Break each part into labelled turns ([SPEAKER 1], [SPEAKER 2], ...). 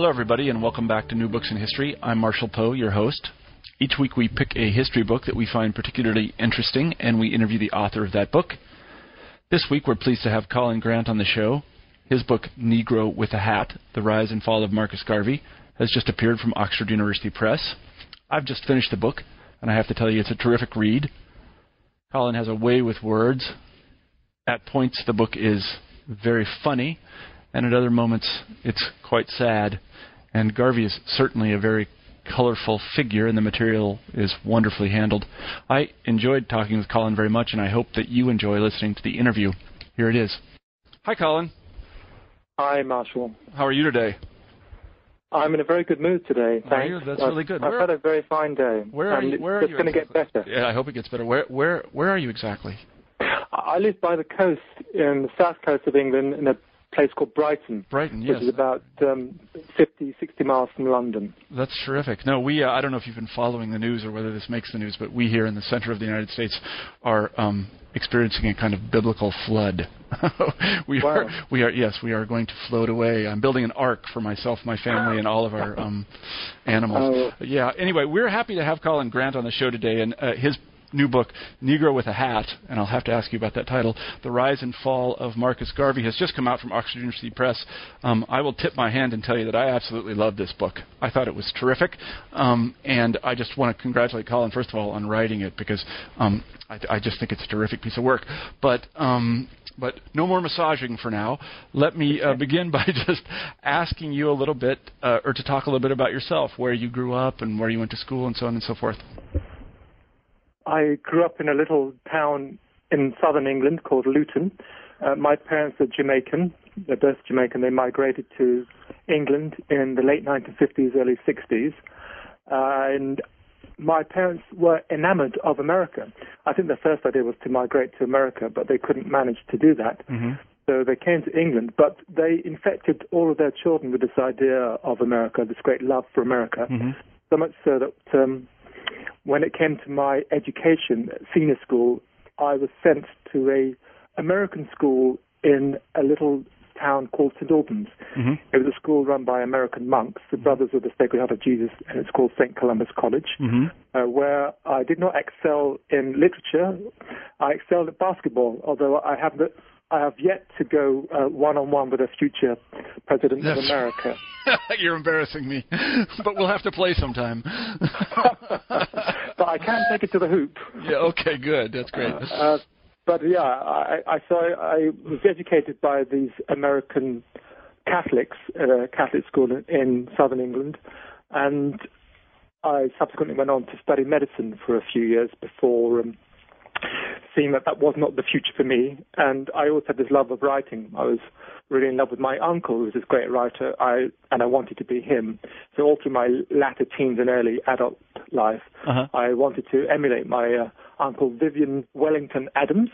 [SPEAKER 1] Hello, everybody, and welcome back to New Books in History. I'm Marshall Poe, your host. Each week we pick a history book that we find particularly interesting, and we interview the author of that book. This week we're pleased to have Colin Grant on the show. His book, Negro with a Hat The Rise and Fall of Marcus Garvey, has just appeared from Oxford University Press. I've just finished the book, and I have to tell you it's a terrific read. Colin has a way with words. At points, the book is very funny, and at other moments, it's quite sad. And Garvey is certainly a very colorful figure, and the material is wonderfully handled. I enjoyed talking with Colin very much, and I hope that you enjoy listening to the interview. Here it is. Hi, Colin.
[SPEAKER 2] Hi, Marshall.
[SPEAKER 1] How are you today?
[SPEAKER 2] I'm in a very good mood today. Thanks.
[SPEAKER 1] You? That's really good.
[SPEAKER 2] I've
[SPEAKER 1] Where-
[SPEAKER 2] had a very fine day.
[SPEAKER 1] Where are
[SPEAKER 2] and
[SPEAKER 1] you? Where are
[SPEAKER 2] it's going to get better.
[SPEAKER 1] Yeah, I hope it gets better. Where, where, where are you exactly?
[SPEAKER 2] I I live by the coast, in the south coast of England, in a place called Brighton,
[SPEAKER 1] Brighton. Yes,
[SPEAKER 2] which is about um, 50, 60 miles from London.
[SPEAKER 1] That's terrific. No, we. Uh, I don't know if you've been following the news or whether this makes the news, but we here in the center of the United States are um, experiencing a kind of biblical flood. we
[SPEAKER 2] Wow.
[SPEAKER 1] are. We are. Yes, we are going to float away. I'm building an ark for myself, my family, and all of our um, animals. Yeah. Anyway, we're happy to have Colin Grant on the show today, and uh, his new book, Negro with a Hat, and I'll have to ask you about that title, The Rise and Fall of Marcus Garvey, has just come out from Oxford University Press. Um, I will tip my hand and tell you that I absolutely love this book. I thought it was terrific, um, and I just want to congratulate Colin, first of all, on writing it, because um, I, I just think it's a terrific piece of work. But um, but no more massaging for now. Let me uh, begin by just asking you a little bit, uh, or to talk a little bit about yourself, where you grew up and where you went to school, and so on and so forth.
[SPEAKER 2] I grew up in a little town in southern England called Luton. Uh, my parents are Jamaican. They're both Jamaican. They migrated to England in the late 1950s, early 60s. Uh, and my parents were enamored of America. I think their first idea was to migrate to America, but they couldn't manage to do that.
[SPEAKER 1] Mm-hmm.
[SPEAKER 2] So they came to England, but they infected all of their children with this idea of America, this great love for America.
[SPEAKER 1] Mm-hmm.
[SPEAKER 2] So much so that um, when it came to my education, at senior school, I was sent to a American school in a little town called St Albans.
[SPEAKER 1] Mm-hmm.
[SPEAKER 2] It was a school run by American monks, the Brothers of the Sacred Heart of Jesus, and it's called St Columba's College,
[SPEAKER 1] Mm-hmm.
[SPEAKER 2] uh, where I did not excel in literature. I excelled at basketball, although I have the, I have yet to go one on one with a future president
[SPEAKER 1] Yes.
[SPEAKER 2] of America.
[SPEAKER 1] You're embarrassing me, but we'll have to play sometime.
[SPEAKER 2] but I can take it to the hoop.
[SPEAKER 1] yeah. Okay. Good. That's great.
[SPEAKER 2] Uh, but yeah, I, I so I, I was educated by these American Catholics at a Catholic school in, in southern England, and I subsequently went on to study medicine for a few years before um, seeing that that was not the future for me. And I always had this love of writing. I was really in love with my uncle, who was this great writer, I, and I wanted to be him. So all through my latter teens and early adult life,
[SPEAKER 1] Uh-huh.
[SPEAKER 2] I wanted to emulate my uh, uncle Vivian Wellington Adams,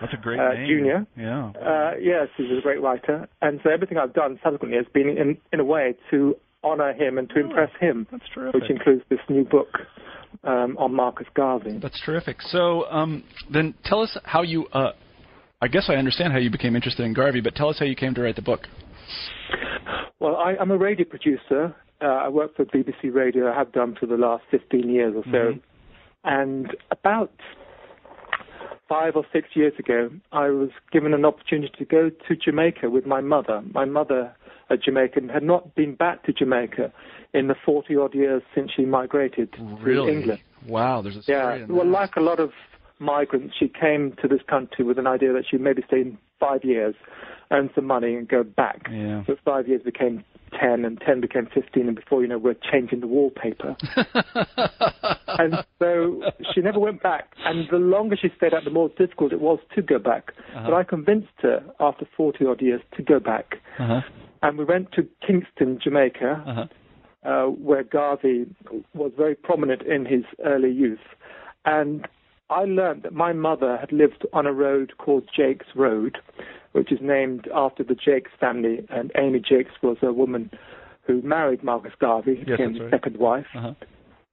[SPEAKER 1] That's a great
[SPEAKER 2] uh,
[SPEAKER 1] name.
[SPEAKER 2] Junior.
[SPEAKER 1] Yeah.
[SPEAKER 2] Uh, yes, he's a great writer, and so everything I've done subsequently has been in in a way to honour him and to impress him,
[SPEAKER 1] That's terrific.
[SPEAKER 2] which includes this new book um, on Marcus Garvey.
[SPEAKER 1] That's terrific. So, um, then tell us how you. Uh, I guess I understand how you became interested in Garvey, but tell us how you came to write the book.
[SPEAKER 2] Well, I, I'm a radio producer. Uh, I work for BBC Radio. I have done for the last 15 years or so.
[SPEAKER 1] Mhm.
[SPEAKER 2] And about five or six years ago, I was given an opportunity to go to Jamaica with my mother. My mother, a Jamaican, had not been back to Jamaica in the 40 odd years since she migrated to
[SPEAKER 1] Really?
[SPEAKER 2] England.
[SPEAKER 1] Wow. There's a story
[SPEAKER 2] Yeah, well, like a lot of migrants, she came to this country with an idea that she'd maybe stay in five years, earn some money, and go back.
[SPEAKER 1] Yeah.
[SPEAKER 2] So five years became 10, and 10 became 15, and before you know, we're changing the wallpaper. and so she never went back. And the longer she stayed out, the more difficult it was to go back. Uh-huh. But I convinced her after 40 odd years to go back. Uh-huh. And we went to Kingston, Jamaica, uh-huh. uh, where Garvey was very prominent in his early youth. And I learned that my mother had lived on a road called Jacques Road, which is named after the Jacques family. And Amy Jacques was a woman who married Marcus Garvey,
[SPEAKER 1] yes,
[SPEAKER 2] became his
[SPEAKER 1] right.
[SPEAKER 2] second wife. Uh-huh.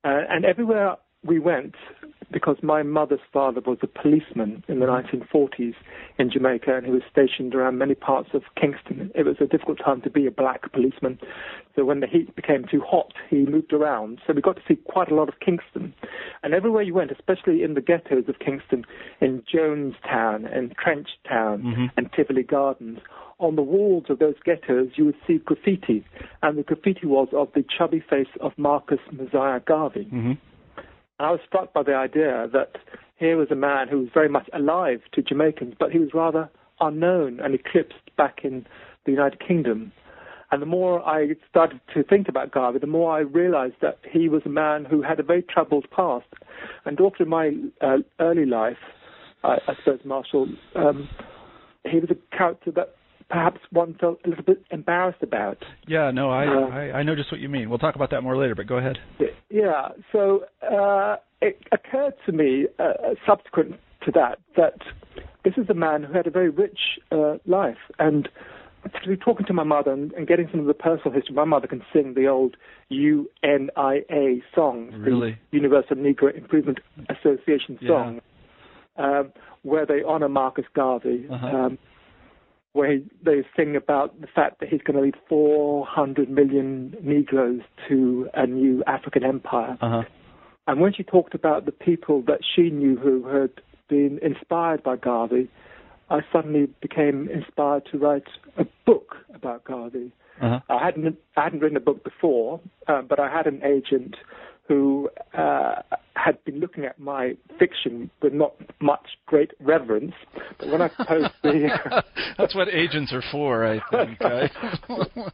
[SPEAKER 2] Uh, and everywhere we went, because my mother's father was a policeman in the 1940s in Jamaica and he was stationed around many parts of Kingston. It was a difficult time to be a black policeman. So when the heat became too hot, he moved around. So we got to see quite a lot of Kingston. And everywhere you went, especially in the ghettos of Kingston, in Jonestown and Trenchtown mm-hmm. and Tivoli Gardens, on the walls of those ghettos, you would see graffiti. And the graffiti was of the chubby face of Marcus Mosiah Garvey.
[SPEAKER 1] Mm-hmm.
[SPEAKER 2] I was struck by the idea that here was a man who was very much alive to Jamaicans, but he was rather unknown and eclipsed back in the United Kingdom. And the more I started to think about Garvey, the more I realized that he was a man who had a very troubled past. And after my uh, early life, I, I suppose, Marshall, um, he was a character that perhaps one felt a little bit embarrassed about.
[SPEAKER 1] Yeah, no, I, uh, I, I know just what you mean. We'll talk about that more later, but go ahead.
[SPEAKER 2] Yeah, so uh, it occurred to me uh, subsequent to that that this is a man who had a very rich uh, life, and through talking to my mother and, and, getting some of the personal history, my mother can sing the old UNIA songs,
[SPEAKER 1] really?
[SPEAKER 2] the Universal Negro Improvement Association song, yeah. um, where they honor Marcus Garvey.
[SPEAKER 1] Uh-huh.
[SPEAKER 2] Um, where they sing about the fact that he's going to lead 400 million Negroes to a new African empire.
[SPEAKER 1] Uh-huh.
[SPEAKER 2] And when she talked about the people that she knew who had been inspired by Garvey, I suddenly became inspired to write a book about Garvey.
[SPEAKER 1] Uh-huh.
[SPEAKER 2] I hadn't I hadn't written a book before, um, but I had an agent who uh, had been looking at my fiction with not much great reverence. But when I proposed the
[SPEAKER 1] that's what agents are for, I think. Right?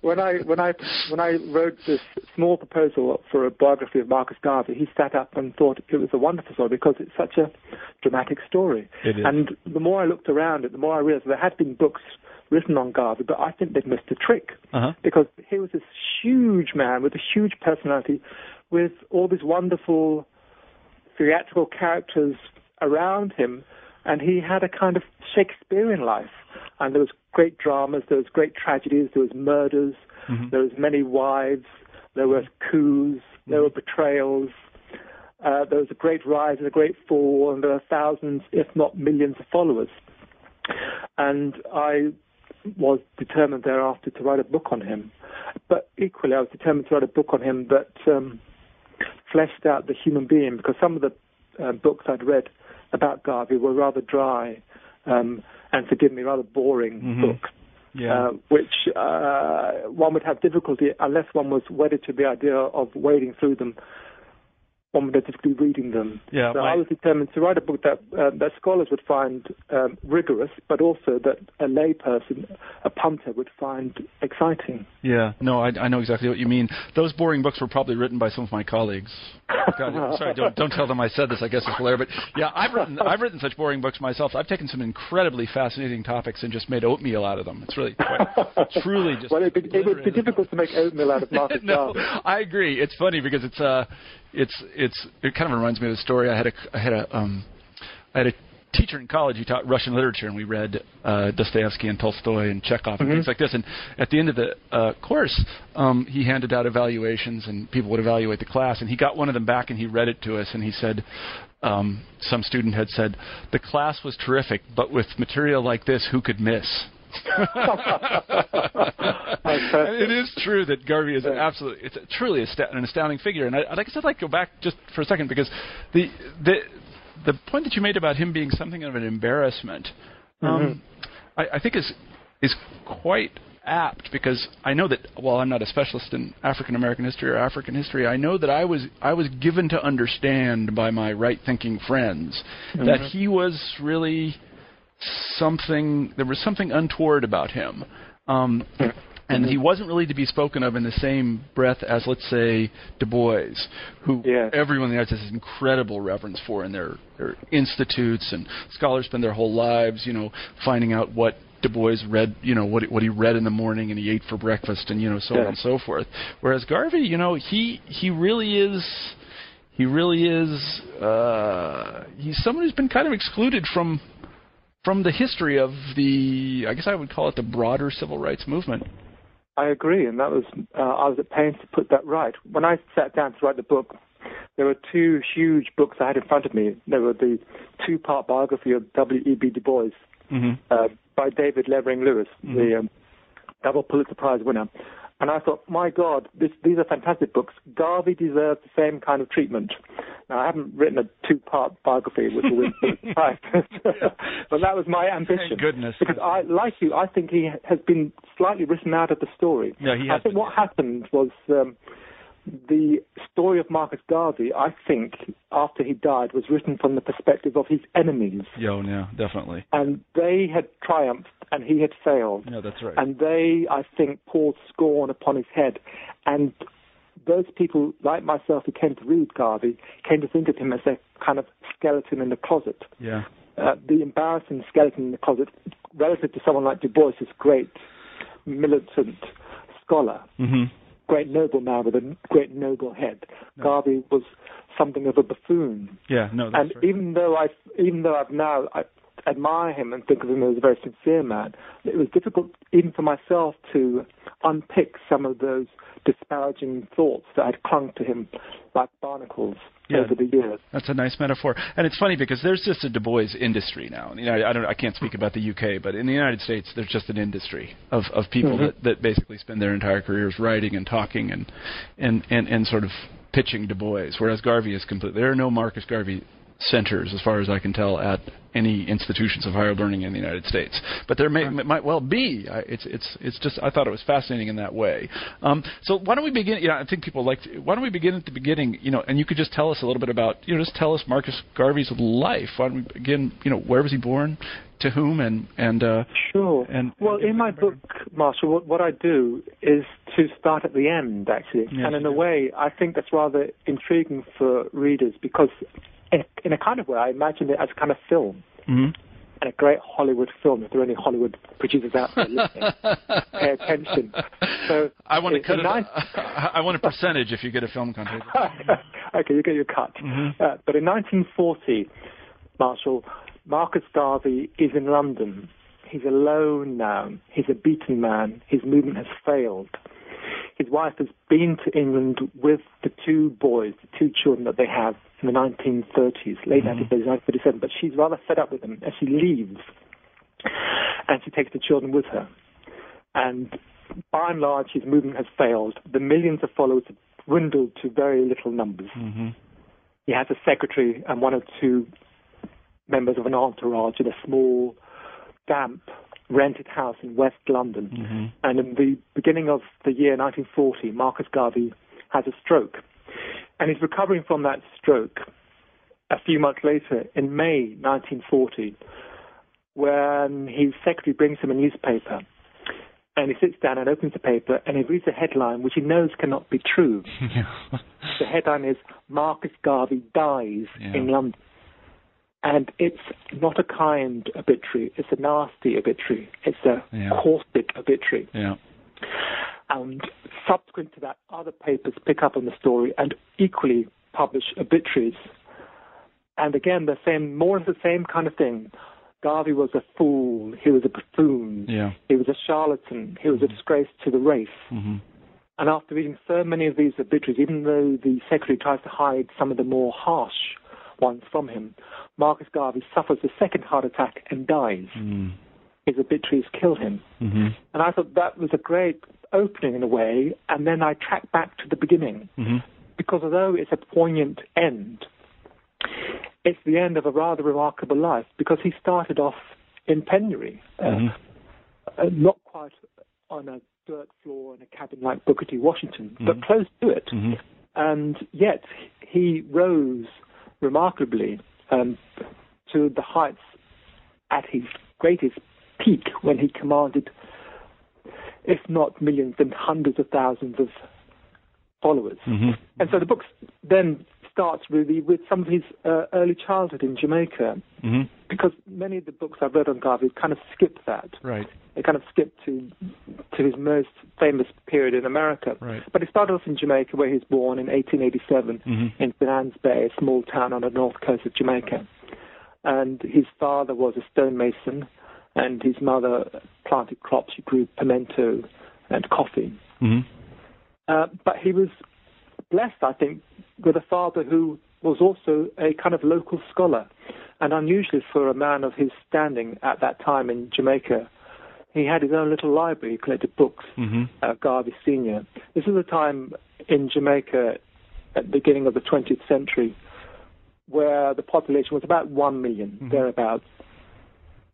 [SPEAKER 2] when I when I when I wrote this small proposal for a biography of Marcus Garvey, he sat up and thought it was a wonderful story because it's such a dramatic story.
[SPEAKER 1] It is.
[SPEAKER 2] And the more I looked around it, the more I realized there had been books written on Garvey, but I think they'd missed a trick
[SPEAKER 1] uh-huh.
[SPEAKER 2] because he was this huge man with a huge personality, with all these wonderful theatrical characters around him, and he had a kind of Shakespearean life. And there was great dramas, there was great tragedies, there was murders,
[SPEAKER 1] mm-hmm.
[SPEAKER 2] there was many wives, there were coups, there were betrayals. Uh, there was a great rise and a great fall, and there are thousands, if not millions, of followers. And I was determined thereafter to write a book on him. But equally, I was determined to write a book on him that um, fleshed out the human being, because some of the uh, books I'd read about Garvey were rather dry um, and, forgive me, rather boring
[SPEAKER 1] mm-hmm.
[SPEAKER 2] books.
[SPEAKER 1] Yeah.
[SPEAKER 2] Uh, which uh, one would have difficulty unless one was wedded to the idea of wading through them one would just be reading them.
[SPEAKER 1] Yeah,
[SPEAKER 2] so
[SPEAKER 1] my...
[SPEAKER 2] I was determined to write a book that uh, that scholars would find um, rigorous, but also that a layperson, a punter, would find exciting.
[SPEAKER 1] Yeah, no, I, I know exactly what you mean. Those boring books were probably written by some of my colleagues. God, sorry, don't don't tell them I said this. I guess it's hilarious. But yeah, I've written I've written such boring books myself. I've taken some incredibly fascinating topics and just made oatmeal out of them. It's really quite, truly just.
[SPEAKER 2] Well, it, it would be difficult to make oatmeal out of Marcus
[SPEAKER 1] No, I agree. It's funny because it's uh, it's it's it kind of reminds me of a story. I had a I had a um, I had a teacher in college who taught Russian literature, and we read uh, Dostoevsky and Tolstoy and Chekhov and
[SPEAKER 2] Mhm.
[SPEAKER 1] things like this. And at the end of the uh, course, um, he handed out evaluations, and people would evaluate the class. And he got one of them back, and he read it to us, and he said. Um, some student had said, "The class was terrific, but with material like this, who could miss?" It is true that Garvey is an absolute, it's a, truly a sta- an astounding figure. And I, like I said, I'd like to go back just for a second because the the the point that you made about him being something of an embarrassment, um, I, I think is is quite apt because I know that while I'm not a specialist in African American history or African history, I know that I was I was given to understand by my right thinking friends that
[SPEAKER 2] Mhm.
[SPEAKER 1] he was really something there was something untoward about him. Um, and he wasn't really to be spoken of in the same breath as, let's say, Du Bois, who
[SPEAKER 2] Yeah.
[SPEAKER 1] everyone in the United States has incredible reverence for in their, their institutes, and scholars spend their whole lives, you know, finding out what Du Bois read, you know, what what he read in the morning and he ate for breakfast, and you know, so on and so forth. Whereas Garvey, you know, he he really is. He really is. Uh, he's someone who's been kind of excluded from from the history of the. I guess I would call it the broader civil rights movement.
[SPEAKER 2] I agree, and that was uh, I was at pains to put that right. When I sat down to write the book, there were two huge books I had in front of me. There were the two-part biography of W.E.B. Du Bois
[SPEAKER 1] Mm-hmm.
[SPEAKER 2] uh, by David Levering Lewis, the um, double Pulitzer Prize winner. And I thought, my God, this, these are fantastic books. Garvey deserves the same kind of treatment. Now, I haven't written a two-part biography which will win Prize, but that was my ambition.
[SPEAKER 1] Thank goodness.
[SPEAKER 2] Because I, like you, I think he has been slightly written out of the story.
[SPEAKER 1] Yeah, he has I
[SPEAKER 2] think
[SPEAKER 1] been,
[SPEAKER 2] what happened was um, the story of Marcus Garvey, I think, after he died, was written from the perspective of his enemies.
[SPEAKER 1] Yo, yeah, definitely.
[SPEAKER 2] And they had triumphed and he had failed.
[SPEAKER 1] Yeah, that's right.
[SPEAKER 2] And they, I think, poured scorn upon his head. And those people, like myself, who came to read Garvey, came to think of him as a kind of skeleton in the closet.
[SPEAKER 1] yeah.
[SPEAKER 2] Uh, the embarrassing skeleton in the closet, relative to someone like Du Bois, this great militant scholar,
[SPEAKER 1] Mm-hmm.
[SPEAKER 2] great noble man with a great noble head. Garvey was something of a buffoon.
[SPEAKER 1] Yeah, no, that's
[SPEAKER 2] And
[SPEAKER 1] right.
[SPEAKER 2] even though I, even though I've now I admire him and think of him as a very sincere man, it was difficult even for myself to unpick some of those disparaging thoughts that had clung to him like barnacles
[SPEAKER 1] Yeah.
[SPEAKER 2] over the years.
[SPEAKER 1] That's a nice metaphor, and it's funny because there's just a Du Bois industry now. You know, I don't, I can't speak about the UK, but in the United States, there's just an industry of of people
[SPEAKER 2] Mhm.
[SPEAKER 1] that that basically spend their entire careers writing and talking and and and and sort of pitching Du Bois. Whereas Garvey is complete. There are no Marcus Garvey centers, as far as I can tell, at any institutions of higher learning in the United States. But there may, might well be. I, it's it's it's just I thought it was fascinating in that way. Um, so why don't we begin? You know, I think people like. To, why don't we begin at the beginning? You know, and you could just tell us a little bit about. You know, just tell us Marcus Garvey's life. Why don't we begin? You know, where was he born? To whom? And and uh,
[SPEAKER 2] Sure.
[SPEAKER 1] And-
[SPEAKER 2] well, in my book, Marshall, what, what I do is to start at the end, actually.
[SPEAKER 1] Yes,
[SPEAKER 2] and in a
[SPEAKER 1] do.
[SPEAKER 2] way, I think that's rather intriguing for readers because, in, in a kind of way, I imagine it as a kind of film.
[SPEAKER 1] mhm.
[SPEAKER 2] And a great Hollywood film, if there are any Hollywood producers out there listening, pay attention. So
[SPEAKER 1] I want to cut
[SPEAKER 2] a
[SPEAKER 1] it.
[SPEAKER 2] nice-
[SPEAKER 1] I want a percentage if you get a film contract.
[SPEAKER 2] okay, you get your cut.
[SPEAKER 1] Mhm.
[SPEAKER 2] Uh, but in 1940, Marshall, Marcus Garvey is in London. He's alone now. He's a beaten man. His movement has failed. His wife has been to England with the two boys, the two children that they have in the 1930s, late 1930s, 1937, but she's rather fed up with them and she leaves. And she takes the children with her. And by and large, his movement has failed. The millions of followers have dwindled to very little numbers.
[SPEAKER 1] hmm
[SPEAKER 2] He has a secretary and one or two members of an entourage in a small, damp, rented house in West London.
[SPEAKER 1] hmm
[SPEAKER 2] And in the beginning of the year 1940, Marcus Garvey has a stroke. And he's recovering from that stroke a few months later, in May 1940, when his secretary brings him a newspaper. And he sits down and opens the paper and he reads a headline which he knows cannot be true. The headline is Marcus Garvey dies
[SPEAKER 1] Yeah.
[SPEAKER 2] in London. And it's not a kind obituary, it's a nasty obituary. It's a
[SPEAKER 1] Yeah.
[SPEAKER 2] caustic obituary.
[SPEAKER 1] yeah.
[SPEAKER 2] And subsequent to that, other papers pick up on the story and equally publish obituaries. And again, the same, more of the same kind of thing. Garvey was a fool. He was a buffoon.
[SPEAKER 1] Yeah.
[SPEAKER 2] He was a charlatan. He was a disgrace to the race.
[SPEAKER 1] hmm
[SPEAKER 2] And after reading so many of these obituaries, even though the secretary tries to hide some of the more harsh ones from him, Marcus Garvey suffers a second heart attack and dies.
[SPEAKER 1] mm
[SPEAKER 2] His obituaries kill him.
[SPEAKER 1] hmm
[SPEAKER 2] And I thought that was a great opening in a way, and then I track back to the beginning.
[SPEAKER 1] hmm
[SPEAKER 2] Because although it's a poignant end, it's the end of a rather remarkable life because he started off in penury. Uh,
[SPEAKER 1] Mhm.
[SPEAKER 2] uh, not quite on a dirt floor in a cabin like Booker T. Washington, but close to it.
[SPEAKER 1] hmm
[SPEAKER 2] And yet he rose remarkably um, to the heights at his greatest peak when he commanded if not millions, then hundreds of thousands of followers.
[SPEAKER 1] Mm-hmm.
[SPEAKER 2] And so the book's then starts really with some of his uh, early childhood in Jamaica,
[SPEAKER 1] Mm-hmm.
[SPEAKER 2] because many of the books I've read on Garvey kind of skip that.
[SPEAKER 1] Right.
[SPEAKER 2] They kind of skip to to his most famous period in America.
[SPEAKER 1] Right.
[SPEAKER 2] But he started off in Jamaica, where he was born in 1887
[SPEAKER 1] Mm-hmm.
[SPEAKER 2] in St. Ann's Bay, a small town on the north coast of Jamaica. And his father was a stonemason, and his mother planted crops. She grew pimento and coffee.
[SPEAKER 1] Mm-hmm.
[SPEAKER 2] Uh, but he was blessed, I think, with a father who was also a kind of local scholar. And unusually for a man of his standing at that time in Jamaica, he had his own little library. He collected books,
[SPEAKER 1] Mm-hmm.
[SPEAKER 2] uh, Garvey Sr. This is a time in Jamaica at the beginning of the 20th century where the population was about 1 million,
[SPEAKER 1] Mhm.
[SPEAKER 2] thereabouts.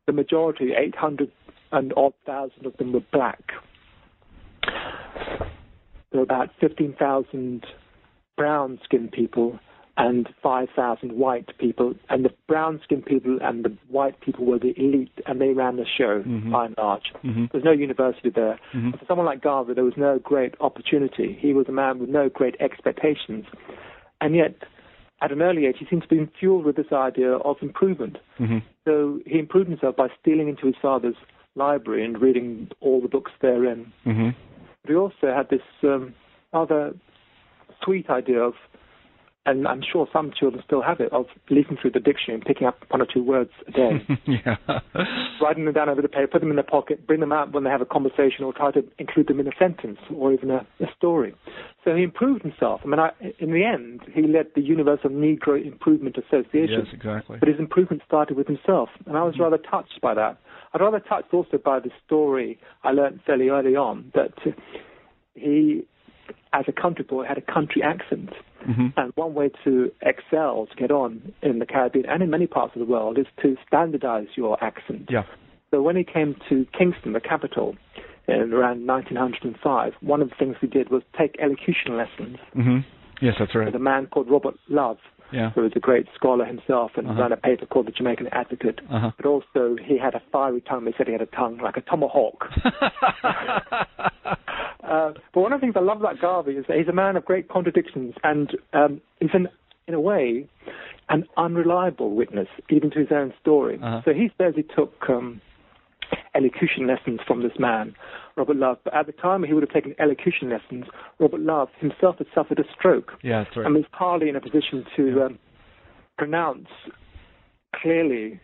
[SPEAKER 2] The majority, 800 and odd thousand of them were black. There were about 15,000 brown skinned people and 5,000 white people. And the brown skinned people and the white people were the elite, and they ran the show
[SPEAKER 1] Mhm.
[SPEAKER 2] by and large.
[SPEAKER 1] Mm-hmm.
[SPEAKER 2] There's no university there.
[SPEAKER 1] Mhm.
[SPEAKER 2] For someone like Garvey, there was no great opportunity. He was a man with no great expectations. And yet, at an early age, he seems to be fueled with this idea of improvement.
[SPEAKER 1] Mm-hmm.
[SPEAKER 2] So he improved himself by stealing into his father's library and reading all the books therein.
[SPEAKER 1] Mm-hmm.
[SPEAKER 2] But he also had this um, rather sweet idea of, and I'm sure some children still have it, of leafing through the dictionary and picking up one or two words a day.
[SPEAKER 1] yeah.
[SPEAKER 2] writing them down over the paper, put them in their pocket, bring them out when they have a conversation, or try to include them in a sentence or even a, a story. So he improved himself. I mean, I, in the end, he led the Universal Negro Improvement Association.
[SPEAKER 1] yes, exactly.
[SPEAKER 2] But his improvement started with himself, and I was mm-hmm. rather touched by that. I was rather touched also by the story I learned fairly early on that he, as a country boy, had a country accent.
[SPEAKER 1] Mm-hmm.
[SPEAKER 2] And one way to excel, to get on in the Caribbean and in many parts of the world, is to standardize your accent.
[SPEAKER 1] Yeah.
[SPEAKER 2] So when he came to Kingston, the capital, in around 1905, one of the things he did was take elocution lessons
[SPEAKER 1] Mm-hmm. Yes, that's right.
[SPEAKER 2] with a man called Robert Love,
[SPEAKER 1] Yeah.
[SPEAKER 2] who was a great scholar himself and
[SPEAKER 1] Uh-huh.
[SPEAKER 2] ran a paper called the Jamaican Advocate.
[SPEAKER 1] Uh-huh.
[SPEAKER 2] But also, he had a fiery tongue. They said he had a tongue like a tomahawk. Uh, but one of the things I love about Garvey is that he's a man of great contradictions, and um, he's an, in a way, an unreliable witness, even to his own story.
[SPEAKER 1] Uh-huh.
[SPEAKER 2] So he says he took um, elocution lessons from this man, Robert Love. But at the time he would have taken elocution lessons, Robert Love himself had suffered a stroke
[SPEAKER 1] yeah, that's right.
[SPEAKER 2] and was hardly in a position to um, pronounce clearly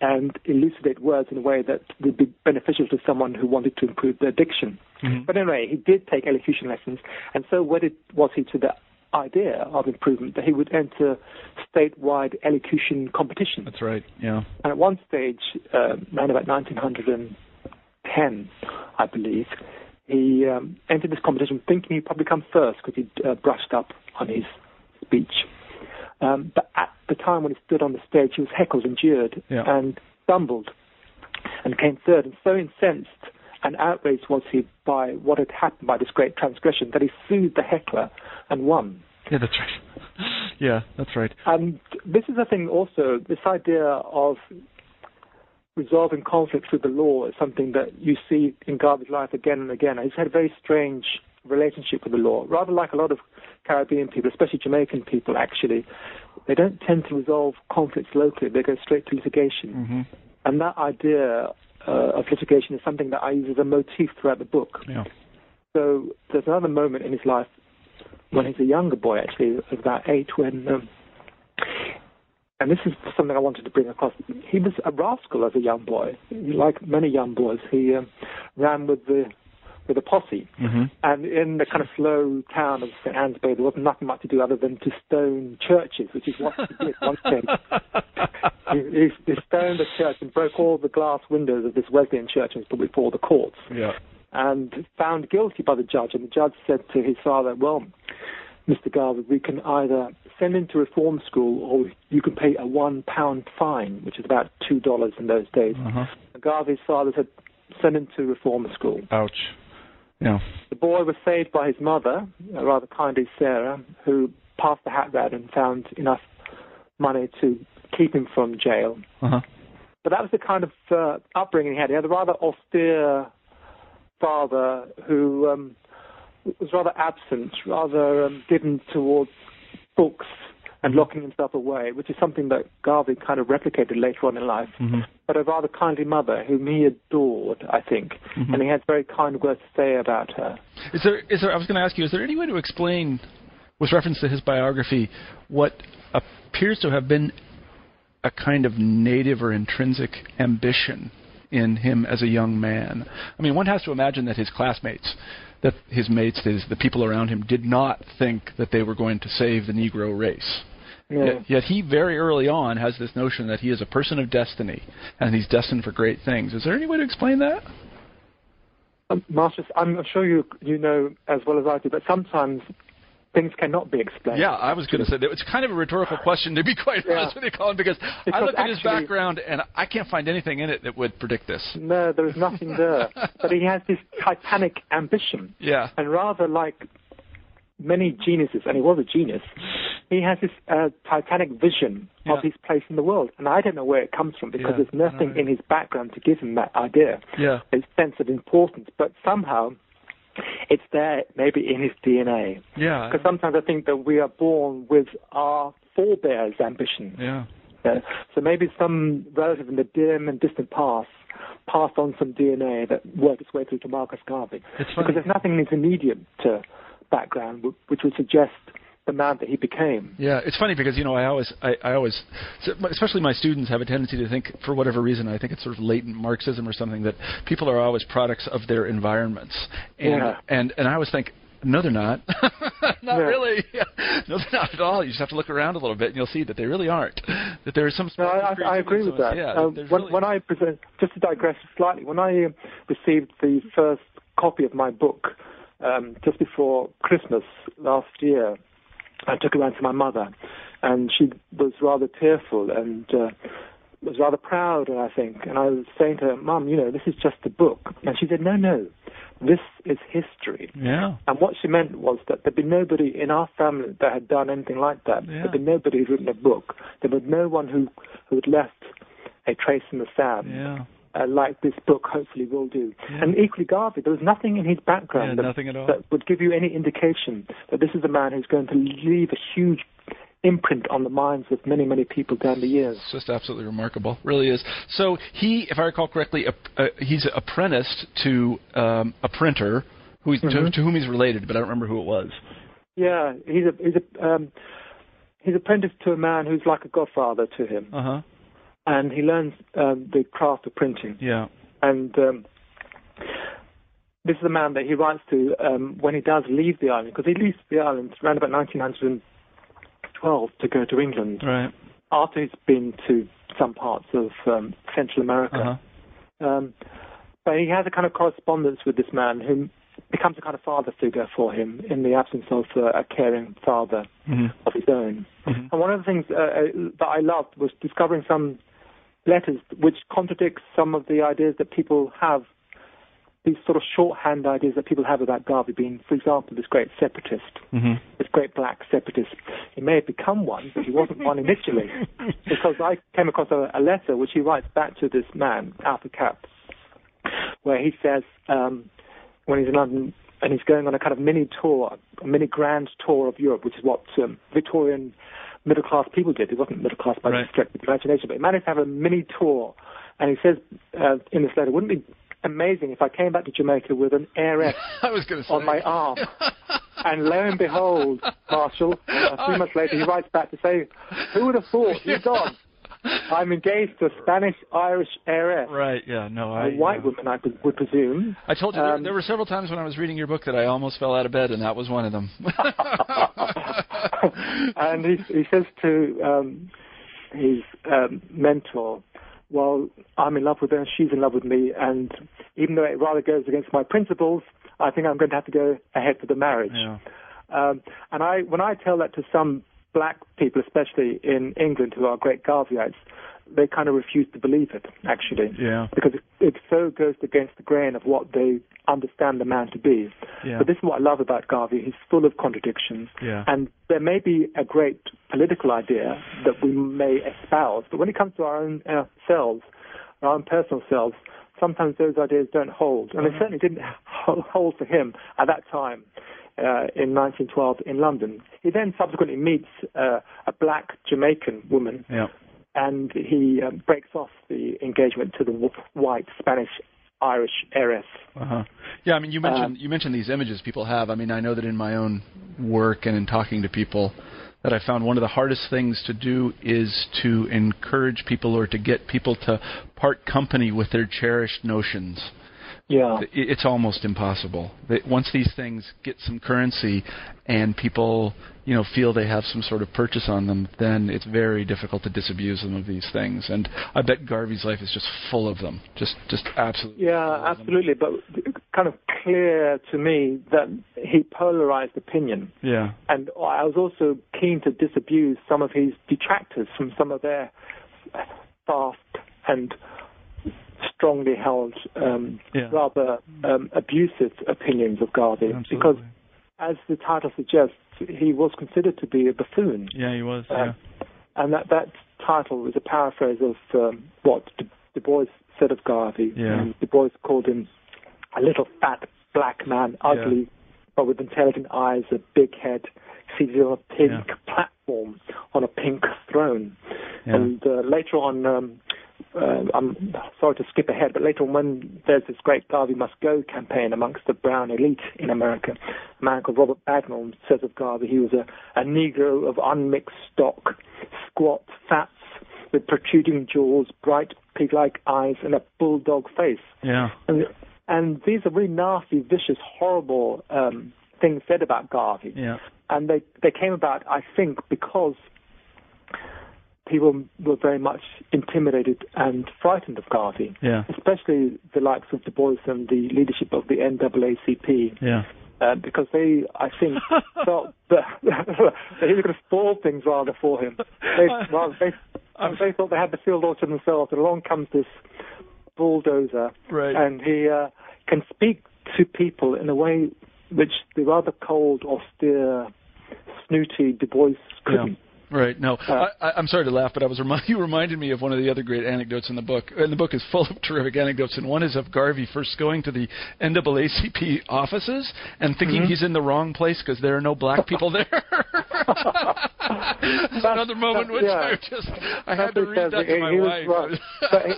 [SPEAKER 2] and elucidate words in a way that would be beneficial to someone who wanted to improve their diction.
[SPEAKER 1] Mhm.
[SPEAKER 2] But anyway, he did take elocution lessons, and so wedded was he to the idea of improvement that he would enter statewide elocution competitions.
[SPEAKER 1] That's right. Yeah.
[SPEAKER 2] And at one stage, uh, around about 1910, I believe, he um, entered this competition thinking he'd probably come first because he'd uh, brushed up on his speech. Um, but at the time when he stood on the stage, he was heckled and jeered
[SPEAKER 1] Yeah.
[SPEAKER 2] and stumbled and came third. And so incensed and outraged was he by what had happened by this great transgression that he sued the heckler and won.
[SPEAKER 1] Yeah, that's right. yeah, that's right.
[SPEAKER 2] And this is the thing also, this idea of resolving conflicts with the law is something that you see in Garvey's life again and again. He's had a very strange relationship with the law, rather like a lot of Caribbean people, especially Jamaican people actually. They don't tend to resolve conflicts locally, they go straight to litigation.
[SPEAKER 1] Mm-hmm.
[SPEAKER 2] And that idea uh, of litigation is something that I use as a motif throughout the book.
[SPEAKER 1] Yeah.
[SPEAKER 2] So there's another moment in his life when he's a younger boy, actually, of about eight, when, um, and this is something I wanted to bring across. He was a rascal as a young boy. Like many young boys, he um, ran with the with a posse.
[SPEAKER 1] Mm-hmm.
[SPEAKER 2] And in the kind of slow town of St. Ann's Bay, there wasn't nothing much to do other than to stone churches, which is what he did one thing. He, he, stoned the church and broke all the glass windows of this Wesleyan church and was put before the courts
[SPEAKER 1] yeah.
[SPEAKER 2] and found guilty by the judge. And the judge said to his father, Well, Mr. Garvey, we can either send him to reform school or you can pay a one pound fine, which is about two dollars in those days.
[SPEAKER 1] Uh-huh.
[SPEAKER 2] And Garvey's father said, Send him to reform school.
[SPEAKER 1] Ouch. Yeah.
[SPEAKER 2] The boy was saved by his mother, uh, rather kindly Sarah, who passed the hat round and found enough money to keep him from jail.
[SPEAKER 1] Uh-huh.
[SPEAKER 2] But that was the kind of uh, upbringing he had. He had a rather austere father who um, was rather absent, rather um, given towards books and locking himself away, which is something that Garvey kind of replicated later on in life.
[SPEAKER 1] Mm-hmm.
[SPEAKER 2] But a rather kindly mother whom he adored, I think,
[SPEAKER 1] Mm-hmm.
[SPEAKER 2] and he had very kind words to say about her.
[SPEAKER 1] Is there? Is there? I was going to ask you. Is there any way to explain, with reference to his biography, what appears to have been a kind of native or intrinsic ambition in him as a young man? I mean, one has to imagine that his classmates, that his mates, his, the people around him, did not think that they were going to save the Negro race.
[SPEAKER 2] Yeah.
[SPEAKER 1] Yet, yet he very early on has this notion that he is a person of destiny and he's destined for great things. Is there any way to explain that?
[SPEAKER 2] Um, Marshall, I'm sure you you know as well as I do, but sometimes things cannot be explained.
[SPEAKER 1] Yeah, I was going to say that it's kind of a rhetorical question to be quite
[SPEAKER 2] Yeah.
[SPEAKER 1] honest with you, Colin, because, I
[SPEAKER 2] Because
[SPEAKER 1] look at his background and I can't find anything in it that would predict this.
[SPEAKER 2] No, there is nothing there. but he has this titanic ambition.
[SPEAKER 1] Yeah.
[SPEAKER 2] And rather like many geniuses, and he was a genius, he has this uh, titanic vision
[SPEAKER 1] Yeah.
[SPEAKER 2] of his place in the world. And I don't know where it comes from because
[SPEAKER 1] Yeah,
[SPEAKER 2] there's nothing in his background to give him that idea,
[SPEAKER 1] Yeah.
[SPEAKER 2] his sense of importance. But somehow it's there maybe in his DNA.
[SPEAKER 1] Yeah.
[SPEAKER 2] Because sometimes I think that we are born with our forebears' ambitions.
[SPEAKER 1] Yeah.
[SPEAKER 2] Yeah. So maybe some relative in the dim and distant past passed on some DNA that worked its way through to Marcus Garvey.
[SPEAKER 1] It's funny.
[SPEAKER 2] Because there's nothing in his immediate background which would suggest the man that he became.
[SPEAKER 1] Yeah, it's funny because you know I always, I, I always, especially my students have a tendency to think, for whatever reason, I think it's sort of latent Marxism or something that people are always products of their environments, and
[SPEAKER 2] Yeah.
[SPEAKER 1] and and I always think. No, they're not. not
[SPEAKER 2] Yeah.
[SPEAKER 1] really. no, they're not at all. You just have to look around a little bit, and you'll see that they really aren't. That there is some.
[SPEAKER 2] No, I, I, agree with that. Um.
[SPEAKER 1] Yeah, there's
[SPEAKER 2] when,
[SPEAKER 1] really-
[SPEAKER 2] when I present, just to digress slightly, when I uh, received the first copy of my book um, just before Christmas last year, I took it around to my mother, and she was rather tearful and uh, was rather proud, I think. And I was saying to her, "Mum, you know, this is just a book," and she said, "No, no, this is history."
[SPEAKER 1] yeah,
[SPEAKER 2] And what she meant was that there'd been nobody in our family that had done anything like that.
[SPEAKER 1] Yeah.
[SPEAKER 2] There'd been nobody who'd written a book. There was no one who, who had left a trace in the sand
[SPEAKER 1] yeah,
[SPEAKER 2] uh, like this book hopefully will do.
[SPEAKER 1] Yeah.
[SPEAKER 2] And equally Garvey, there was nothing in his background
[SPEAKER 1] Yeah,
[SPEAKER 2] that,
[SPEAKER 1] nothing at all.
[SPEAKER 2] that would give you any indication that this is a man who's going to leave a huge imprint on the minds of many, many people down the years.
[SPEAKER 1] It's just absolutely remarkable. Really is. So he, if I recall correctly, uh, uh, he's apprenticed to um, a printer who he's, to, to whom he's related, but I don't remember who it was.
[SPEAKER 2] Yeah, he's a he's a um, he's apprenticed to a man who's like a godfather to him,
[SPEAKER 1] Uh huh.
[SPEAKER 2] And he learns um, the craft of printing.
[SPEAKER 1] Yeah.
[SPEAKER 2] And um, this is a man that he writes to um, when he does leave the island, because he leaves the island around about 1912 to go to England
[SPEAKER 1] Right.
[SPEAKER 2] after he's been to some parts of um, Central America.
[SPEAKER 1] huh.
[SPEAKER 2] Um, but he has a kind of correspondence with this man who becomes a kind of father figure for him in the absence of uh, a caring father
[SPEAKER 1] hmm
[SPEAKER 2] of his own.
[SPEAKER 1] Mhm.
[SPEAKER 2] And one of the things uh, uh, that I loved was discovering some letters which contradicts some of the ideas that people have, these sort of shorthand ideas that people have about Garvey being, for example, this great separatist,
[SPEAKER 1] hmm
[SPEAKER 2] this great black separatist. He may have become one, but he wasn't one initially. Because I came across a, a letter which he writes back to this man, Alfred Cap, where he says, um, when he's in London, and he's going on a kind of mini tour, a mini grand tour of Europe, which is what um, Victorian middle class people did. He wasn't middle class by
[SPEAKER 1] Right.
[SPEAKER 2] of imagination, but he managed to have a mini tour. And he says uh, in this letter, wouldn't it be amazing if I came back to Jamaica with an heiress
[SPEAKER 1] I was going to say.
[SPEAKER 2] on my arm? and lo and behold, Marshall, a few months later, he writes back to say, who would have thought? He's gone. I'm engaged to a Spanish-Irish heiress.
[SPEAKER 1] Right. Yeah. No. I.
[SPEAKER 2] A white
[SPEAKER 1] uh,
[SPEAKER 2] woman, I would presume.
[SPEAKER 1] I told you there,
[SPEAKER 2] Um,
[SPEAKER 1] there were several times when I was reading your book that I almost fell out of bed, and that was one of them.
[SPEAKER 2] and he, he says to um, his um, mentor, "Well, I'm in love with her, she's in love with me, and even though it rather goes against my principles, I think I'm going to have to go ahead with the marriage."
[SPEAKER 1] yeah.
[SPEAKER 2] Um, and I, when I tell that to some black people, especially in England, who are great Garveyites, they kind of refuse to believe it, actually,
[SPEAKER 1] Yeah.
[SPEAKER 2] because it, it so goes against the grain of what they understand the man to be.
[SPEAKER 1] Yeah.
[SPEAKER 2] But this is what I love about Garvey. He's full of contradictions.
[SPEAKER 1] Yeah.
[SPEAKER 2] And there may be a great political idea that we may espouse, but when it comes to our own uh, selves, our own personal selves, sometimes those ideas don't hold. And they certainly didn't hold for him at that time uh, in 1912 in London. He then subsequently meets uh, a black Jamaican woman,
[SPEAKER 1] Yeah.
[SPEAKER 2] and he um, breaks off the engagement to the w- white Spanish Irish heiress.
[SPEAKER 1] Uh-huh. Yeah, I mean, you mentioned
[SPEAKER 2] Um,
[SPEAKER 1] you mentioned these images people have. I mean, I know that in my own work and in talking to people, that I found one of the hardest things to do is to encourage people or to get people to part company with their cherished notions.
[SPEAKER 2] Yeah.
[SPEAKER 1] It's almost impossible. That once these things get some currency and people, you know, feel they have some sort of purchase on them, then it's very difficult to disabuse them of these things. And I bet Garvey's life is just full of them. Just, just absolutely.
[SPEAKER 2] Yeah, absolutely. But kind of clear to me that he polarized opinion.
[SPEAKER 1] Yeah.
[SPEAKER 2] And I was also keen to disabuse some of his detractors from some of their fast and strongly held, um,
[SPEAKER 1] Yeah.
[SPEAKER 2] rather um, abusive opinions of Garvey.
[SPEAKER 1] Absolutely.
[SPEAKER 2] Because, as the title suggests, he was considered to be a buffoon.
[SPEAKER 1] Yeah, he was.
[SPEAKER 2] Uh, And that, that title is a paraphrase of um, what Du, Du Bois said of Garvey.
[SPEAKER 1] Yeah.
[SPEAKER 2] And du Bois called him a little fat black man, ugly, but with intelligent eyes, a big head, seated on a pink platform on a pink throne.
[SPEAKER 1] Yeah.
[SPEAKER 2] And uh, later on, um, uh, I'm sorry to skip ahead, but later on, when there's this great Garvey Must Go campaign amongst the brown elite in America, a man called Robert Bagnall says of Garvey he was a, a Negro of unmixed stock, squat, fats, with protruding jaws, bright pig-like eyes, and a bulldog face.
[SPEAKER 1] yeah.
[SPEAKER 2] And, and these are really nasty, vicious, horrible um, things said about Garvey
[SPEAKER 1] Yeah.
[SPEAKER 2] and they they came about, I think, because people were very much intimidated and frightened of Garvey,
[SPEAKER 1] Yeah.
[SPEAKER 2] especially the likes of Du Bois and the leadership of the NAACP,
[SPEAKER 1] Yeah.
[SPEAKER 2] uh, because they, I think, felt that, that he was going to spoil things rather for him. They, rather, they, they thought they had the field all to themselves, and along comes this bulldozer,
[SPEAKER 1] Right.
[SPEAKER 2] and he uh, can speak to people in a way which the rather cold, austere, snooty Du Bois couldn't.
[SPEAKER 1] Right. No,
[SPEAKER 2] Uh,
[SPEAKER 1] I, I'm sorry to laugh, but I was remi- you reminded me of one of the other great anecdotes in the book. And the book is full of terrific anecdotes, and one is of Garvey first going to the NAACP offices and thinking
[SPEAKER 2] Mm-hmm.
[SPEAKER 1] he's in the wrong place because there are no black people there. That's another moment which
[SPEAKER 2] yeah.
[SPEAKER 1] I just I had to read that to my wife.
[SPEAKER 2] right.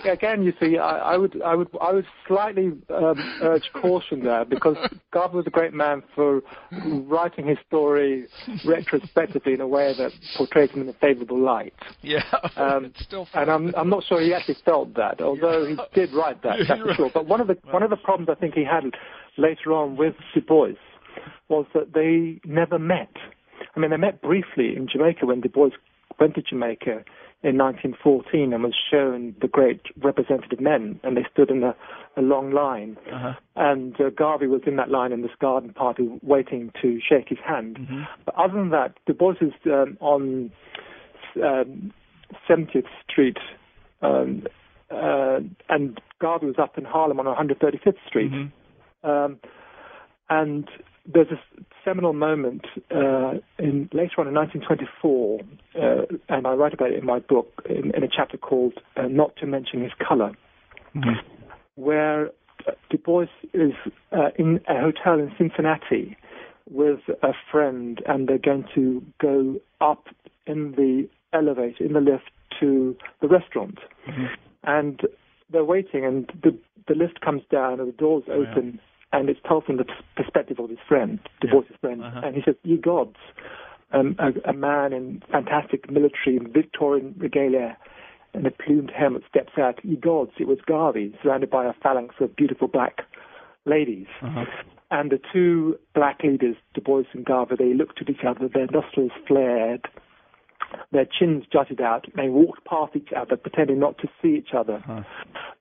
[SPEAKER 2] but again, you see, I, I would, I would, I would slightly um, urge caution there because Garvey was a great man for writing his story retrospectively in a way that portrays him in a favourable light.
[SPEAKER 1] yeah,
[SPEAKER 2] Um, and I'm, I'm not sure he actually felt that, although he did write that, that's for sure. But one of the one of the problems I think he had later on with Du Bois was that they never met. I mean, they met briefly in Jamaica when Du Bois went to Jamaica in 1914 and was shown the great representative men, and they stood in a, a long line.
[SPEAKER 1] Uh-huh.
[SPEAKER 2] And uh, Garvey was in that line in this garden party waiting to shake his hand.
[SPEAKER 1] Mm-hmm.
[SPEAKER 2] But other than that, Du Bois is um, on um, 70th Street, um, uh, and Garvey was up in Harlem on 135th Street.
[SPEAKER 1] Mm-hmm.
[SPEAKER 2] Um, and there's a seminal moment uh, in later on in 1924, uh, and I write about it in my book in, in a chapter called uh, "Not to Mention His Color," where uh, Du Bois is uh, in a hotel in Cincinnati with a friend, and they're going to go up in the elevator, in the lift to the restaurant. And they're waiting, and the, the lift comes down, and the doors open, and it's told from the perspective of his friend, Du Bois' friend.
[SPEAKER 1] Uh-huh.
[SPEAKER 2] And he says, Ye gods, um, a, a man in fantastic military Victorian regalia and a plumed helmet steps out. Ye gods, it was Garvey, surrounded by a phalanx of beautiful black ladies.
[SPEAKER 1] Uh-huh.
[SPEAKER 2] And the two black leaders, Du Bois and Garvey, they looked at each other, their nostrils flared, their chins jutted out, they walked past each other, pretending not to see each other.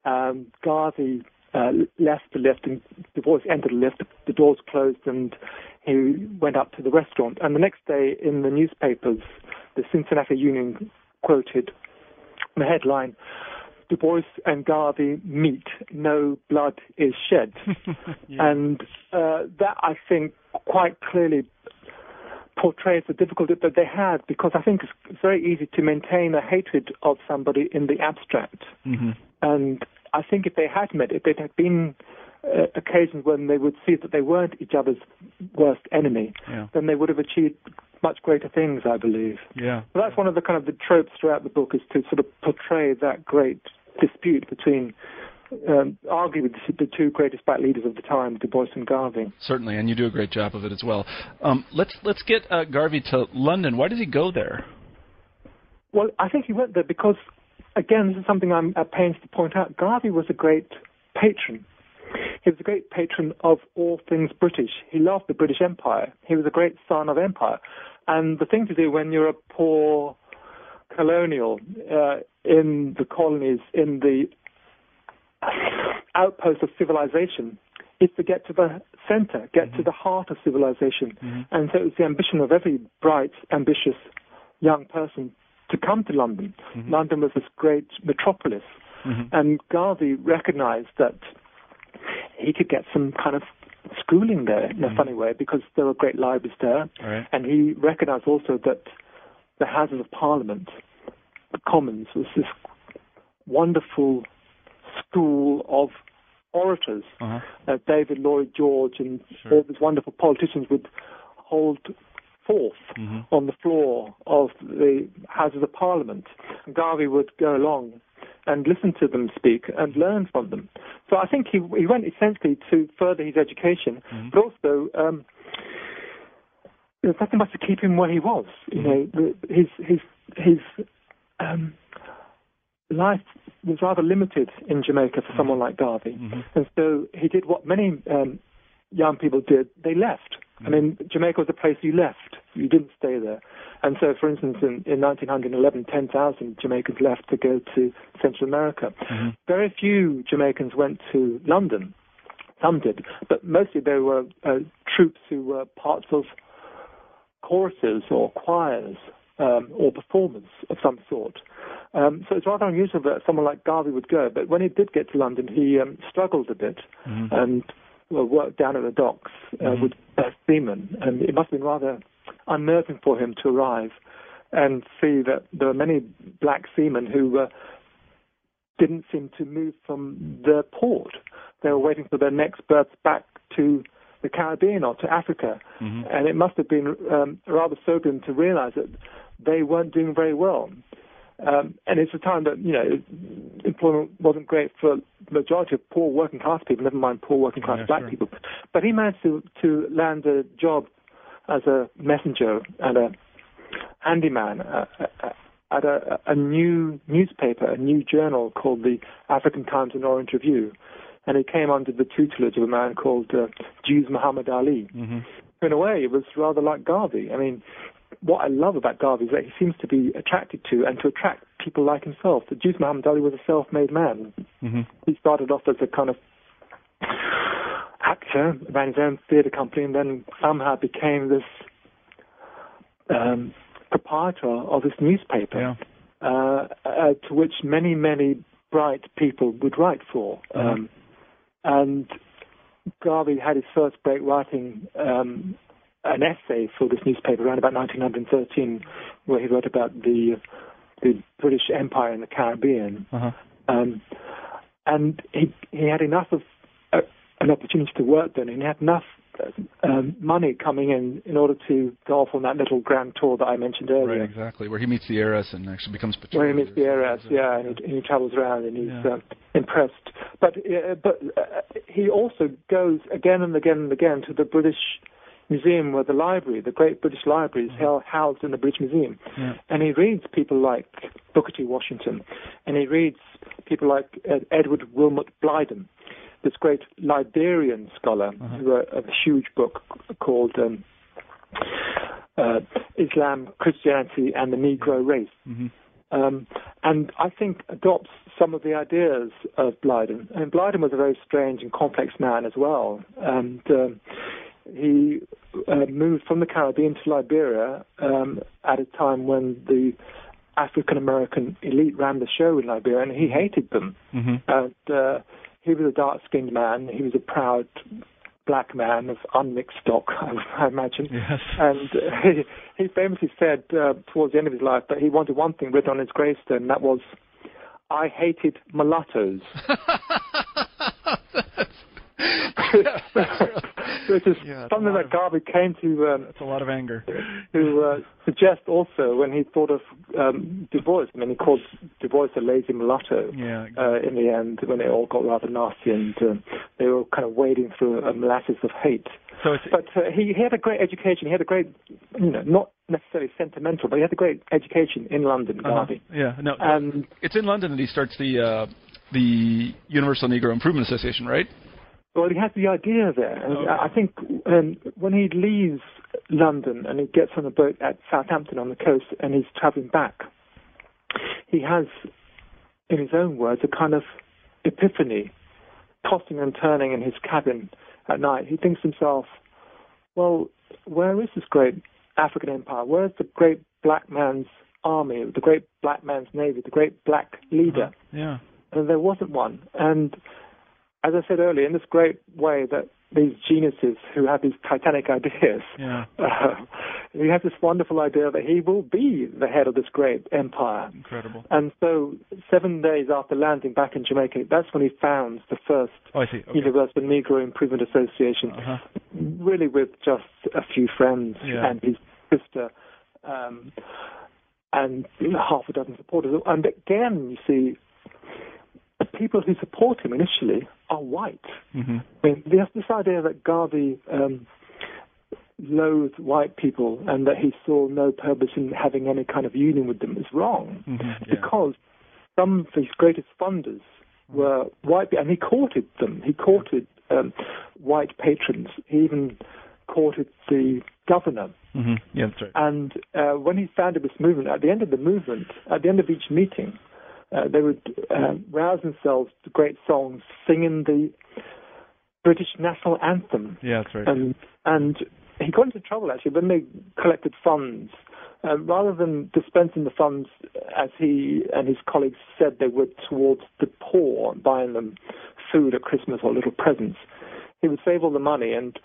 [SPEAKER 2] Um, Garvey uh, left the lift, and Du Bois entered the lift, the doors closed, and he went up to the restaurant. And the next day, in the newspapers, the Cincinnati Union quoted the headline, Du Bois and Garvey meet, no blood is shed. And uh, that, I think, quite clearly portrays the difficulty that they had because I think it's very easy to maintain a hatred of somebody in the abstract.
[SPEAKER 1] Mm-hmm.
[SPEAKER 2] And I think if they had met, if they had been uh, occasions when they would see that they weren't each other's worst enemy,
[SPEAKER 1] Yeah.
[SPEAKER 2] then they would have achieved much greater things, I believe.
[SPEAKER 1] Yeah.
[SPEAKER 2] Well, that's one of the kind of the tropes throughout the book is to sort of portray that great dispute between um, arguably the, the two greatest black leaders of the time, Du Bois and Garvey.
[SPEAKER 1] Certainly, and you do a great job of it as well. Um, let's let's get uh, Garvey to London. Why does he go there?
[SPEAKER 2] Well, I think he went there because, again, this is something I'm at pains to point out. Garvey was a great patron. He was a great patron of all things British. He loved the British Empire. He was a great son of empire. And the thing to do when you're a poor colonial uh, in the colonies, in the outpost of civilization, is to get to the center, get to the heart of civilization. And so it was the ambition of every bright, ambitious young person to come to London. London was this great metropolis. And Garvey recognized that he could get some kind of schooling there in a funny way because there were great libraries there.
[SPEAKER 1] Right.
[SPEAKER 2] And he recognized also that the Houses of Parliament, the Commons, was this wonderful school of orators.
[SPEAKER 1] Uh-huh.
[SPEAKER 2] Uh, David Lloyd George and
[SPEAKER 1] Sure.
[SPEAKER 2] all these wonderful politicians would hold forth
[SPEAKER 1] Mhm.
[SPEAKER 2] on the floor of the Houses of Parliament. Garvey would go along and listen to them speak and learn from them. So I think he he went essentially to further his education, but also um, there's nothing much to keep him where he was. You know, the, his his his um, life was rather limited in Jamaica for someone like Garvey, and so he did what many um, young people did. They left. I mean, Jamaica was a place you left. You didn't stay there. And so, for instance, in, in 1911, 10,000 Jamaicans left to go to Central America. Very few Jamaicans went to London. Some did, but mostly they were uh, troupes who were parts of choruses or choirs um, or performers of some sort. Um, so it's rather unusual that someone like Garvey would go. But when he did get to London, he um, struggled a bit and well, worked down at the docks uh, with uh, seamen. And it must have been rather unnerving for him to arrive and see that there were many black seamen who uh, didn't seem to move from their port. They were waiting for their next berth back to the Caribbean or to Africa. And it must have been um, rather sobering to realize that they weren't doing very well. Um, and it's a time that, you know, employment wasn't great for the majority of poor working class people, never mind poor working class
[SPEAKER 1] Yeah,
[SPEAKER 2] black
[SPEAKER 1] sure.
[SPEAKER 2] people. But he managed to, to land a job as a messenger and a handyman uh, uh, at a, a new newspaper, a new journal called the African Times and Orient Review. And he came under the tutelage of a man called uh, Duse Mohamed Ali. In a way, it was rather like Garvey. I mean, what I love about Garvey is that he seems to be attracted to and to attract people like himself. The Duse Mohamed Ali was a self-made man. He started off as a kind of actor, ran his own theatre company, and then somehow became this um, proprietor of this newspaper,
[SPEAKER 1] Yeah.
[SPEAKER 2] uh, uh, to which many, many bright people would write for. Um, and Garvey had his first break writing um, an essay for this newspaper around about 1913, where he wrote about the the British Empire in the Caribbean.
[SPEAKER 1] Uh-huh.
[SPEAKER 2] Um, and he he had enough of uh, an opportunity to work then, and he had enough um, money coming in in order to go off on that little grand tour that I mentioned earlier.
[SPEAKER 1] Right, exactly. Where he meets the heiress and actually becomes
[SPEAKER 2] Where he meets the heiress, yeah, and he, and he travels around and he's
[SPEAKER 1] Yeah.
[SPEAKER 2] uh, impressed. But uh, but uh, he also goes again and again and again to the British Museum, where the library, the Great British Library, is held, housed in the British Museum,
[SPEAKER 1] Yeah.
[SPEAKER 2] and he reads people like Booker T. Washington, and he reads people like uh, Edward Wilmot Blyden, this great Liberian scholar who wrote a huge book called. Um, uh, Islam, Christianity, and the Negro race. Um, and I think adopts some of the ideas of Blyden. And Blyden was a very strange and complex man as well. And um, he uh, moved from the Caribbean to Liberia um, at a time when the African American elite ran the show in Liberia, and he hated them. And uh, he was a dark-skinned man. He was a proud black man of unmixed stock, I imagine.
[SPEAKER 1] Yes.
[SPEAKER 2] And uh, he, he famously said uh, towards the end of his life that he wanted one thing written on his gravestone, and that was, "I hated mulattoes." Which is
[SPEAKER 1] Yeah,
[SPEAKER 2] something that
[SPEAKER 1] of-
[SPEAKER 2] Garvey came to um,
[SPEAKER 1] That's a lot of anger.
[SPEAKER 2] to uh, suggest also when he thought of um, Du Bois. I mean, he called Du Bois a lazy mulatto.
[SPEAKER 1] Yeah.
[SPEAKER 2] Uh, in the end, when it all got rather nasty and um, they were kind of wading through a molasses of hate.
[SPEAKER 1] So it's
[SPEAKER 2] But uh, he, he had a great education. He had a great, you know, not necessarily sentimental, but he had a great education in London,
[SPEAKER 1] uh-huh.
[SPEAKER 2] Garvey.
[SPEAKER 1] yeah. No.
[SPEAKER 2] And
[SPEAKER 1] it's in London that he starts the uh, the Universal Negro Improvement Association, right?
[SPEAKER 2] Well, he has the idea there.
[SPEAKER 1] Okay.
[SPEAKER 2] I think um, when he leaves London and he gets on a boat at Southampton on the coast and he's travelling back, he has, in his own words, a kind of epiphany, tossing and turning in his cabin at night. He thinks to himself, well, where is this great African empire? Where's the great black man's army, the great black man's navy, the great black leader?
[SPEAKER 1] Yeah.
[SPEAKER 2] and there wasn't one. And as I said earlier, in this great way that these geniuses who have these titanic ideas,
[SPEAKER 1] Yeah.
[SPEAKER 2] uh, he has this wonderful idea that he will be the head of this great empire.
[SPEAKER 1] Incredible.
[SPEAKER 2] And so, seven days after landing back in Jamaica, that's when he founds the first
[SPEAKER 1] Oh. Okay.
[SPEAKER 2] Universal Negro Improvement Association,
[SPEAKER 1] Uh-huh.
[SPEAKER 2] really with just a few friends
[SPEAKER 1] Yeah.
[SPEAKER 2] and his sister, um, and half a dozen supporters. And again, you see, the people who support him initially are white.
[SPEAKER 1] hmm
[SPEAKER 2] I mean, this, this idea that Garvey um, loathed white people and that he saw no purpose in having any kind of union with them is wrong
[SPEAKER 1] hmm Yeah.
[SPEAKER 2] because some of his greatest funders were white, and he courted them. He courted um, white patrons. He even courted the governor.
[SPEAKER 1] hmm Yeah, that's right.
[SPEAKER 2] And uh, when he founded this movement, at the end of the movement, at the end of each meeting, uh, they would uh, rouse themselves to great songs, singing the British national anthem.
[SPEAKER 1] Yeah, that's right.
[SPEAKER 2] And and he got into trouble actually when they collected funds. Uh, rather than dispensing the funds as he and his colleagues said they would towards the poor, buying them food at Christmas or little presents, he would save all the money and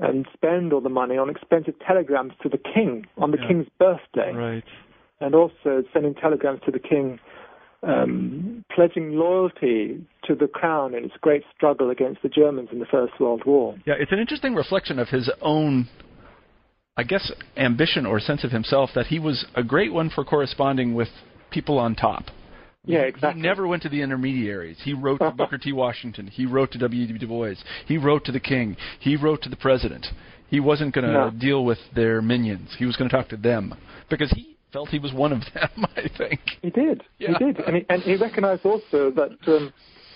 [SPEAKER 2] and spend all the money on expensive telegrams to the king on the
[SPEAKER 1] Yeah.
[SPEAKER 2] king's birthday,
[SPEAKER 1] right.
[SPEAKER 2] and also sending telegrams to the king um, pledging loyalty to the crown in its great struggle against the Germans in the First World War.
[SPEAKER 1] Yeah, it's an interesting reflection of his own, I guess, ambition or sense of himself that he was a great one for corresponding with people on top.
[SPEAKER 2] Yeah, exactly.
[SPEAKER 1] He never went to the intermediaries. He wrote to Booker T. Washington. He wrote to W. D. Du Bois. He wrote to the king. He wrote to the president. He wasn't going to
[SPEAKER 2] No.
[SPEAKER 1] deal with their minions. He was going to talk to them because he felt he was one of them. I think.
[SPEAKER 2] He did.
[SPEAKER 1] Yeah.
[SPEAKER 2] He did, and he, and he recognised also that, um,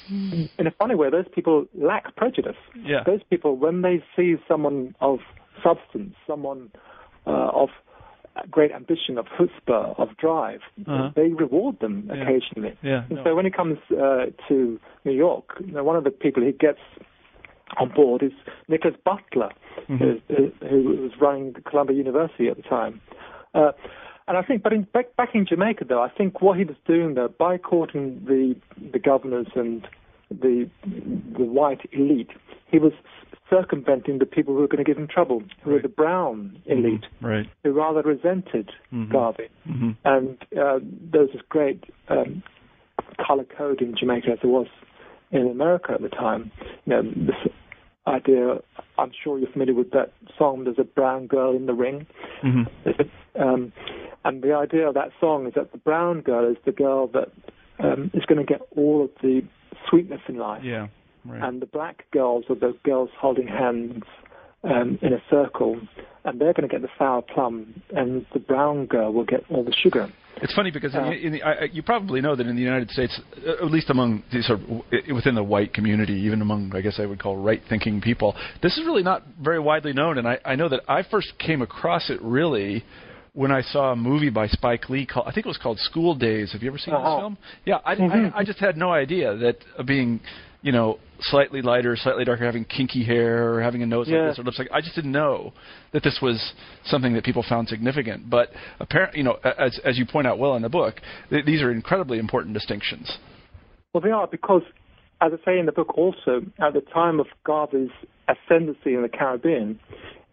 [SPEAKER 2] in a funny way, those people lack prejudice.
[SPEAKER 1] Yeah.
[SPEAKER 2] Those people, when they see someone of substance, someone uh, of great ambition, of chutzpah, of drive,
[SPEAKER 1] Uh-huh.
[SPEAKER 2] they reward them
[SPEAKER 1] Yeah.
[SPEAKER 2] occasionally.
[SPEAKER 1] Yeah.
[SPEAKER 2] And
[SPEAKER 1] no.
[SPEAKER 2] so when he comes uh, to New York, you know, one of the people he gets on board is Nicholas Butler,
[SPEAKER 1] Mhm.
[SPEAKER 2] who, who, who was running Columbia University at the time. Uh, and I think, but in, back, back in Jamaica, though, I think what he was doing there by courting the the governors and the the white elite, he was circumventing the people who were going to give him trouble, who were the brown elite,
[SPEAKER 1] Right.
[SPEAKER 2] who rather resented
[SPEAKER 1] Mhm.
[SPEAKER 2] Garvey
[SPEAKER 1] hmm
[SPEAKER 2] and uh, there was this great um, color code in Jamaica as there was in America at the time. You know, this idea. I'm sure you're familiar with that song. There's a brown girl in the ring,
[SPEAKER 1] hmm
[SPEAKER 2] um, and the idea of that song is that the brown girl is the girl that um, is going to get all of the sweetness in life,
[SPEAKER 1] Yeah. Right.
[SPEAKER 2] and the black girls are the girls holding hands um, in a circle, and they're going to get the sour plum, and the brown girl will get all the sugar.
[SPEAKER 1] It's funny because in
[SPEAKER 2] Uh,
[SPEAKER 1] the, in the, I, you probably know that in the United States, uh, at least among the sort of within the white community, even among I guess I would call right-thinking people, this is really not very widely known. And I, I know that I first came across it really when I saw a movie by Spike Lee called I think it was called School Daze. Have you ever seen this
[SPEAKER 2] Uh-huh.
[SPEAKER 1] film? Yeah, I,
[SPEAKER 2] Mhm.
[SPEAKER 1] I, I just had no idea that being you know slightly lighter, slightly darker, having kinky hair, or having a nose
[SPEAKER 2] Yeah.
[SPEAKER 1] like this or lips like I just didn't know that this was something that people found significant. But apparently, you know, as as you point out well in the book, th- these are incredibly important distinctions.
[SPEAKER 2] Well, they are because, as I say in the book, also at the time of Garvey's ascendancy in the Caribbean,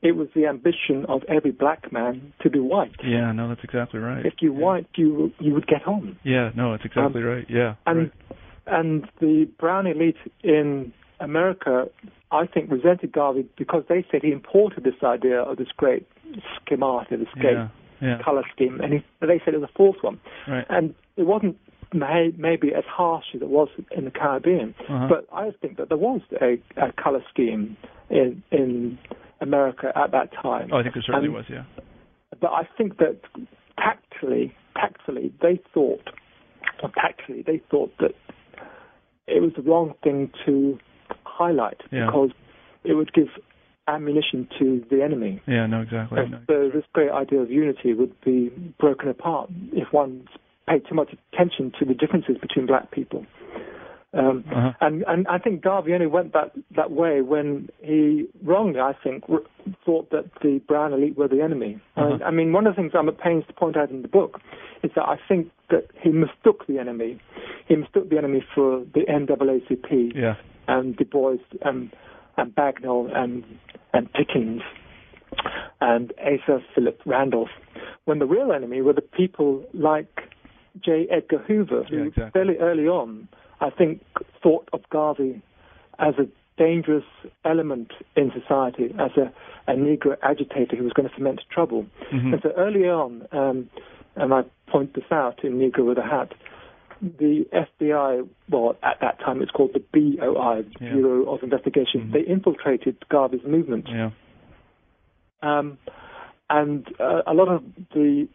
[SPEAKER 2] it was the ambition of every black man to be white.
[SPEAKER 1] Yeah, no, that's exactly right.
[SPEAKER 2] If you white, you you would get on.
[SPEAKER 1] Yeah, no, that's exactly right. Yeah,
[SPEAKER 2] And and the brown elite in America, I think, resented Garvey because they said he imported this idea of this great schemata, this great
[SPEAKER 1] Yeah. Yeah.
[SPEAKER 2] color scheme, and he, they said it was a false one.
[SPEAKER 1] Right.
[SPEAKER 2] And it wasn't may, maybe as harsh as it was in the Caribbean,
[SPEAKER 1] Uh-huh.
[SPEAKER 2] but I think that there was a, a color scheme in in America at that time.
[SPEAKER 1] Oh, I think there certainly
[SPEAKER 2] And-
[SPEAKER 1] was. Yeah.
[SPEAKER 2] But I think that tactfully, tactfully, they thought, or tactfully, they thought that it was the wrong thing to highlight
[SPEAKER 1] Yeah.
[SPEAKER 2] because it would give ammunition to the enemy.
[SPEAKER 1] Yeah. No. Exactly.
[SPEAKER 2] And
[SPEAKER 1] No.
[SPEAKER 2] so this great idea of unity would be broken apart if one paid too much attention to the differences between black people. Um,
[SPEAKER 1] Uh-huh.
[SPEAKER 2] and, and I think Garvey only went that, that way when he wrongly, I think, r- thought that the brown elite were the enemy.
[SPEAKER 1] Uh-huh.
[SPEAKER 2] And, I mean, one of the things I'm at pains to point out in the book is that I think that he mistook the enemy. He mistook the enemy for the NAACP
[SPEAKER 1] Yeah.
[SPEAKER 2] and Du Bois and, and Bagnall and, and Pickens and Asa Philip Randolph, when the real enemy were the people like J. Edgar Hoover, who
[SPEAKER 1] Yeah, exactly.
[SPEAKER 2] fairly early on, I think, thought of Garvey as a dangerous element in society, as a, a Negro agitator who was going to foment trouble.
[SPEAKER 1] Mhm.
[SPEAKER 2] And so early on, um, and I point this out in Negro with a Hat, the FBI, well, at that time it's called the BOI,
[SPEAKER 1] Yeah.
[SPEAKER 2] Bureau of Investigation,
[SPEAKER 1] Mhm.
[SPEAKER 2] they infiltrated Garvey's movement.
[SPEAKER 1] Yeah.
[SPEAKER 2] Um, and uh, a lot of the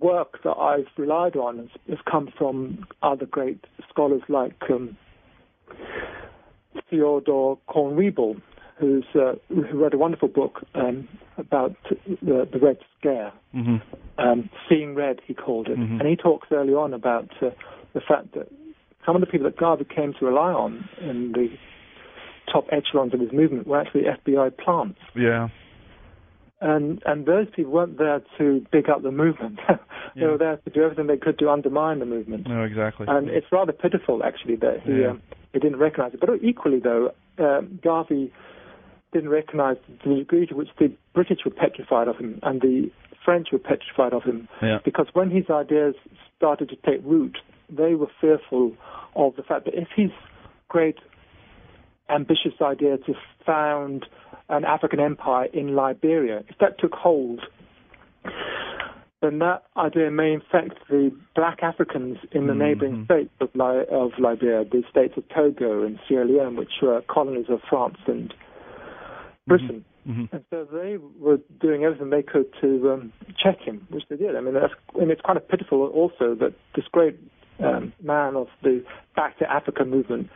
[SPEAKER 2] work that I've relied on has, has come from other great scholars like um, Theodore Kornweibel, who's uh, who wrote a wonderful book um, about the, the Red Scare.
[SPEAKER 1] Mhm.
[SPEAKER 2] Um, Seeing Red, he called it,
[SPEAKER 1] Mhm.
[SPEAKER 2] and he talks early on about uh, the fact that some of the people that Garvey came to rely on in the top echelons of his movement were actually FBI plants
[SPEAKER 1] Yeah.
[SPEAKER 2] And and those people weren't there to big up the movement. they
[SPEAKER 1] Yeah.
[SPEAKER 2] were there to do everything they could to undermine the movement.
[SPEAKER 1] No. Exactly.
[SPEAKER 2] And it's rather pitiful, actually, that he
[SPEAKER 1] Yeah.
[SPEAKER 2] um, he didn't recognise it. But equally, though, um, Garvey didn't recognise the degree to which the British were petrified of him and the French were petrified of him.
[SPEAKER 1] Yeah.
[SPEAKER 2] Because when his ideas started to take root, they were fearful of the fact that if his great ambitious idea to found an African empire in Liberia, if that took hold, then that idea may infect the black Africans in the neighboring
[SPEAKER 1] Mhm.
[SPEAKER 2] states of, Li- of Liberia, the states of Togo and Sierra Leone, which were colonies of France and Britain.
[SPEAKER 1] Mhm.
[SPEAKER 2] And so they were doing everything they could to um, check him, which they did. I mean, that's, and it's kind of pitiful also that this great um, man of the Back to Africa movement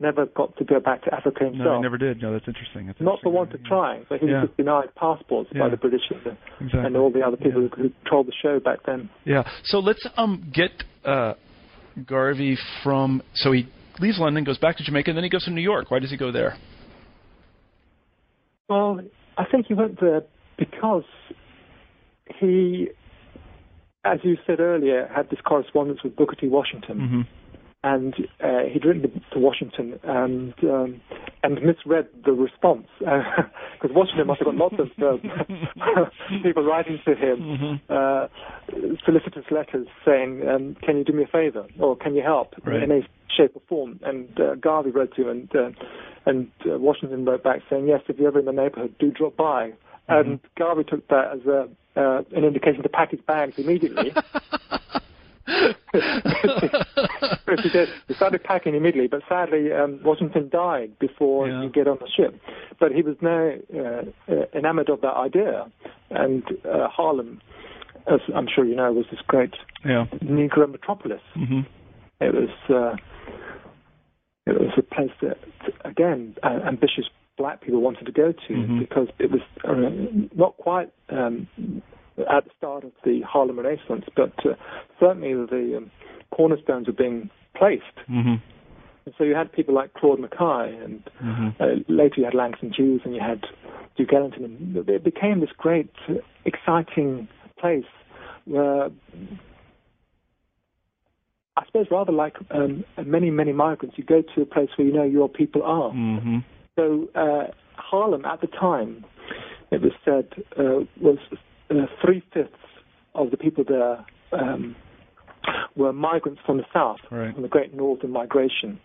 [SPEAKER 2] never got to go back to Africa himself.
[SPEAKER 1] No, I never did. No, that's interesting. That's
[SPEAKER 2] Not for
[SPEAKER 1] interesting.
[SPEAKER 2] of
[SPEAKER 1] Yeah.
[SPEAKER 2] trying, but he
[SPEAKER 1] Yeah.
[SPEAKER 2] was denied passports by the British and,
[SPEAKER 1] Exactly.
[SPEAKER 2] and all the other people
[SPEAKER 1] Yeah.
[SPEAKER 2] who, who controlled the show back then.
[SPEAKER 1] Yeah. So let's um get uh, Garvey from. So he leaves London, goes back to Jamaica, and then he goes to New York. Why does he go there?
[SPEAKER 2] Well, I think he went there because he, as you said earlier, had this correspondence with Booker T. Washington.
[SPEAKER 1] Mm-hmm.
[SPEAKER 2] And uh, he'd written to, to Washington and um, and misread the response because Washington must have got lots of uh, people writing to him
[SPEAKER 1] Mm-hmm.
[SPEAKER 2] uh, solicitous letters saying, um, "Can you do me a favor?" or "Can you help?"
[SPEAKER 1] Right.
[SPEAKER 2] in any shape or form. And uh, Garvey wrote to him, and uh, and uh, Washington wrote back saying, "Yes, if you're ever in the neighborhood, do drop by."
[SPEAKER 1] Mm-hmm.
[SPEAKER 2] And Garvey took that as a uh, an indication to pack his bags immediately. But he did. He started packing immediately, but sadly, um, Washington died before
[SPEAKER 1] Yeah.
[SPEAKER 2] he get on the ship. But he was now uh, uh, enamored of that idea, and uh, Harlem, as I'm sure you know, was this great
[SPEAKER 1] Yeah.
[SPEAKER 2] Negro metropolis.
[SPEAKER 1] Mm-hmm.
[SPEAKER 2] It was uh, it was a place that, again, uh, ambitious black people wanted to go to
[SPEAKER 1] Mhm.
[SPEAKER 2] because it was uh, not quite um, at the start of the Harlem Renaissance, but uh, certainly the um, cornerstones were being placed.
[SPEAKER 1] Mm-hmm.
[SPEAKER 2] And so you had people like Claude McKay, and
[SPEAKER 1] Mm-hmm.
[SPEAKER 2] uh, later you had Langston Hughes, and you had Duke Ellington, and it became this great, uh, exciting place where I suppose rather like um, many, many migrants, you go to a place where you know your people are.
[SPEAKER 1] Mm-hmm.
[SPEAKER 2] So uh, Harlem at the time, it was said, uh, was uh, three fifths of the people there um, were migrants from the south,
[SPEAKER 1] Right.
[SPEAKER 2] from the Great Northern Migration.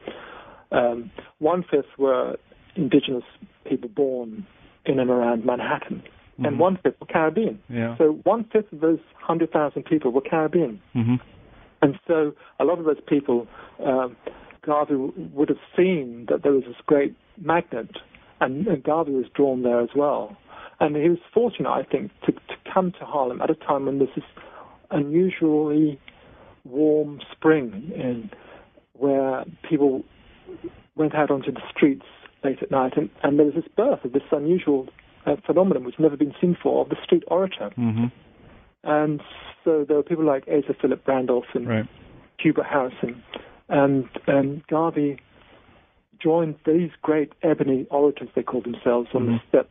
[SPEAKER 2] Um, one fifth were indigenous people born in and around Manhattan,
[SPEAKER 1] Mm-hmm.
[SPEAKER 2] and one fifth were Caribbean.
[SPEAKER 1] Yeah.
[SPEAKER 2] So one fifth of those hundred thousand people were Caribbean,
[SPEAKER 1] hmm
[SPEAKER 2] and so a lot of those people, um, Garvey w- would have seen that there was this great magnet, and, and Garvey was drawn there as well. And he was fortunate, I think, to, to come to Harlem at a time when this this unusually warm spring, in where people went out onto the streets late at night, and, and there was this birth of this unusual uh, phenomenon which had never been seen before of the street orator.
[SPEAKER 1] hmm
[SPEAKER 2] And so there were people like Asa Philip Randolph and
[SPEAKER 1] Right.
[SPEAKER 2] Hubert Harrison, and um, Garvey joined these great ebony orators, they called themselves, on the
[SPEAKER 1] Mhm.
[SPEAKER 2] step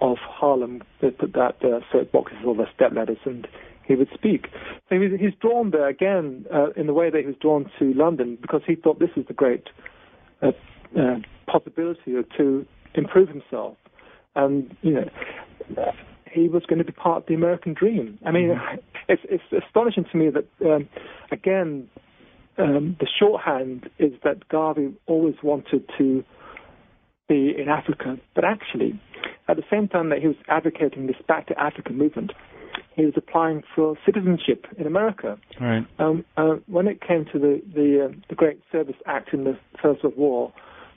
[SPEAKER 2] of Harlem. They put that uh, soap boxes or their step ladders, and he would speak. So he's, he's drawn there again uh, in the way that he was drawn to London because he thought this was the great uh, uh, possibility to improve himself. And, you know, uh, he was going to be part of the American dream. I mean, it's, it's astonishing to me that, um, again, um, the shorthand is that Garvey always wanted to be in Africa, but actually, at the same time that he was advocating this Back to Africa movement, he was applying for citizenship in America.
[SPEAKER 1] Right.
[SPEAKER 2] Um, uh, when it came to the the, uh, the Great Service Act in the First World War,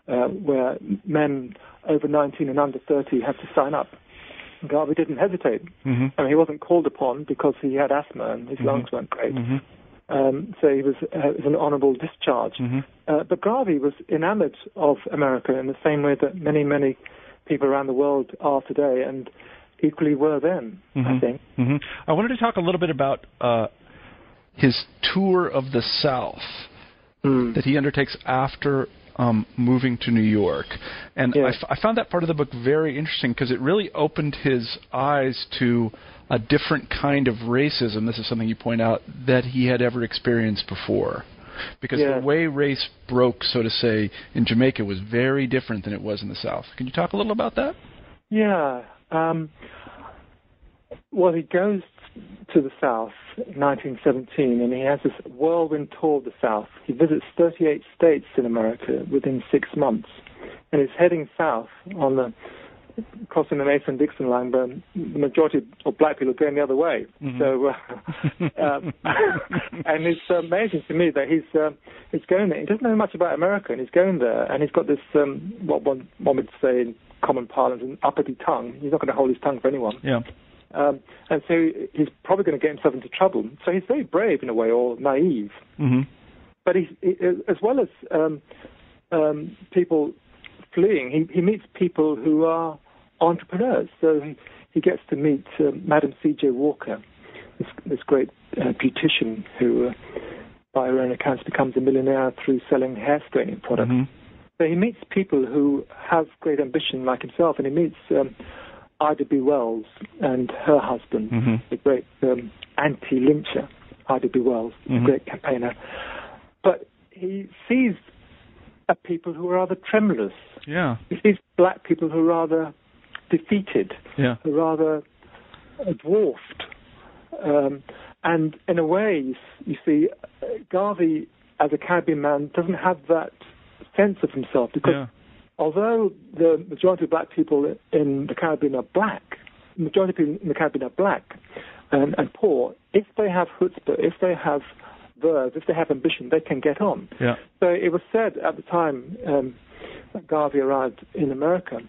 [SPEAKER 2] uh, where men over 19 and under 30 had to sign up, Garvey didn't hesitate.
[SPEAKER 1] hmm
[SPEAKER 2] I mean, he wasn't called upon because he had asthma and his lungs weren't great.
[SPEAKER 1] hmm
[SPEAKER 2] Um, so he was, uh, was an honourable discharge.
[SPEAKER 1] hmm
[SPEAKER 2] Uh, but Garvey was enamored of America in the same way that many, many people around the world are today, and equally were then, I
[SPEAKER 1] Mhm.
[SPEAKER 2] think.
[SPEAKER 1] hmm I wanted to talk a little bit about uh, his tour of the South that he undertakes after um, moving to New York, and I,
[SPEAKER 2] Yeah.
[SPEAKER 1] f- I found that part of the book very interesting because it really opened his eyes to a different kind of racism. This is something you point out that he had ever experienced before. Because
[SPEAKER 2] Yeah.
[SPEAKER 1] the way race broke, so to say, in Jamaica was very different than it was in the South. Can you talk a little about that?
[SPEAKER 2] Yeah. Um, well, he goes to the South in 1917, and he has this whirlwind tour of the South. He visits 38 states in America within six months, and he's heading south on the crossing the Mason-Dixon line, but the majority of black people are going the other way.
[SPEAKER 1] Mhm.
[SPEAKER 2] So, uh, um, and it's amazing to me that he's uh, he's going there. He doesn't know much about America, and he's going there, and he's got this um, what one one would say in common parlance, an uppity tongue. He's not going to hold his tongue for anyone.
[SPEAKER 1] Yeah.
[SPEAKER 2] Um, and so he's probably going to get himself into trouble. So he's very brave in a way, or naive.
[SPEAKER 1] hmm
[SPEAKER 2] But he's, he, as well as um, um, people fleeing, he, he meets people who are entrepreneurs. So he, he gets to meet um, Madam C.J. Walker, this, this great uh, beautician who, uh, by her own accounts, becomes a millionaire through selling hair straightening products.
[SPEAKER 1] hmm
[SPEAKER 2] So he meets people who have great ambition like himself, and he meets um, Ida B. Wells and her husband,
[SPEAKER 1] Mhm.
[SPEAKER 2] the great um, anti-lyncher, Ida B. Wells,
[SPEAKER 1] Mhm.
[SPEAKER 2] the great campaigner. But he sees a people who are rather tremulous.
[SPEAKER 1] Yeah.
[SPEAKER 2] He sees black people who are rather defeated,
[SPEAKER 1] Yeah.
[SPEAKER 2] rather dwarfed. Um, and in a way, you, see, uh, Garvey, as a Caribbean man, doesn't have that sense of himself because
[SPEAKER 1] Yeah.
[SPEAKER 2] although the majority of black people in the Caribbean are black, the majority of people in the Caribbean are black and, and poor, if they have chutzpah, if they have verve, if they have ambition, they can get on.
[SPEAKER 1] Yeah.
[SPEAKER 2] So it was said at the time um, that Garvey arrived in America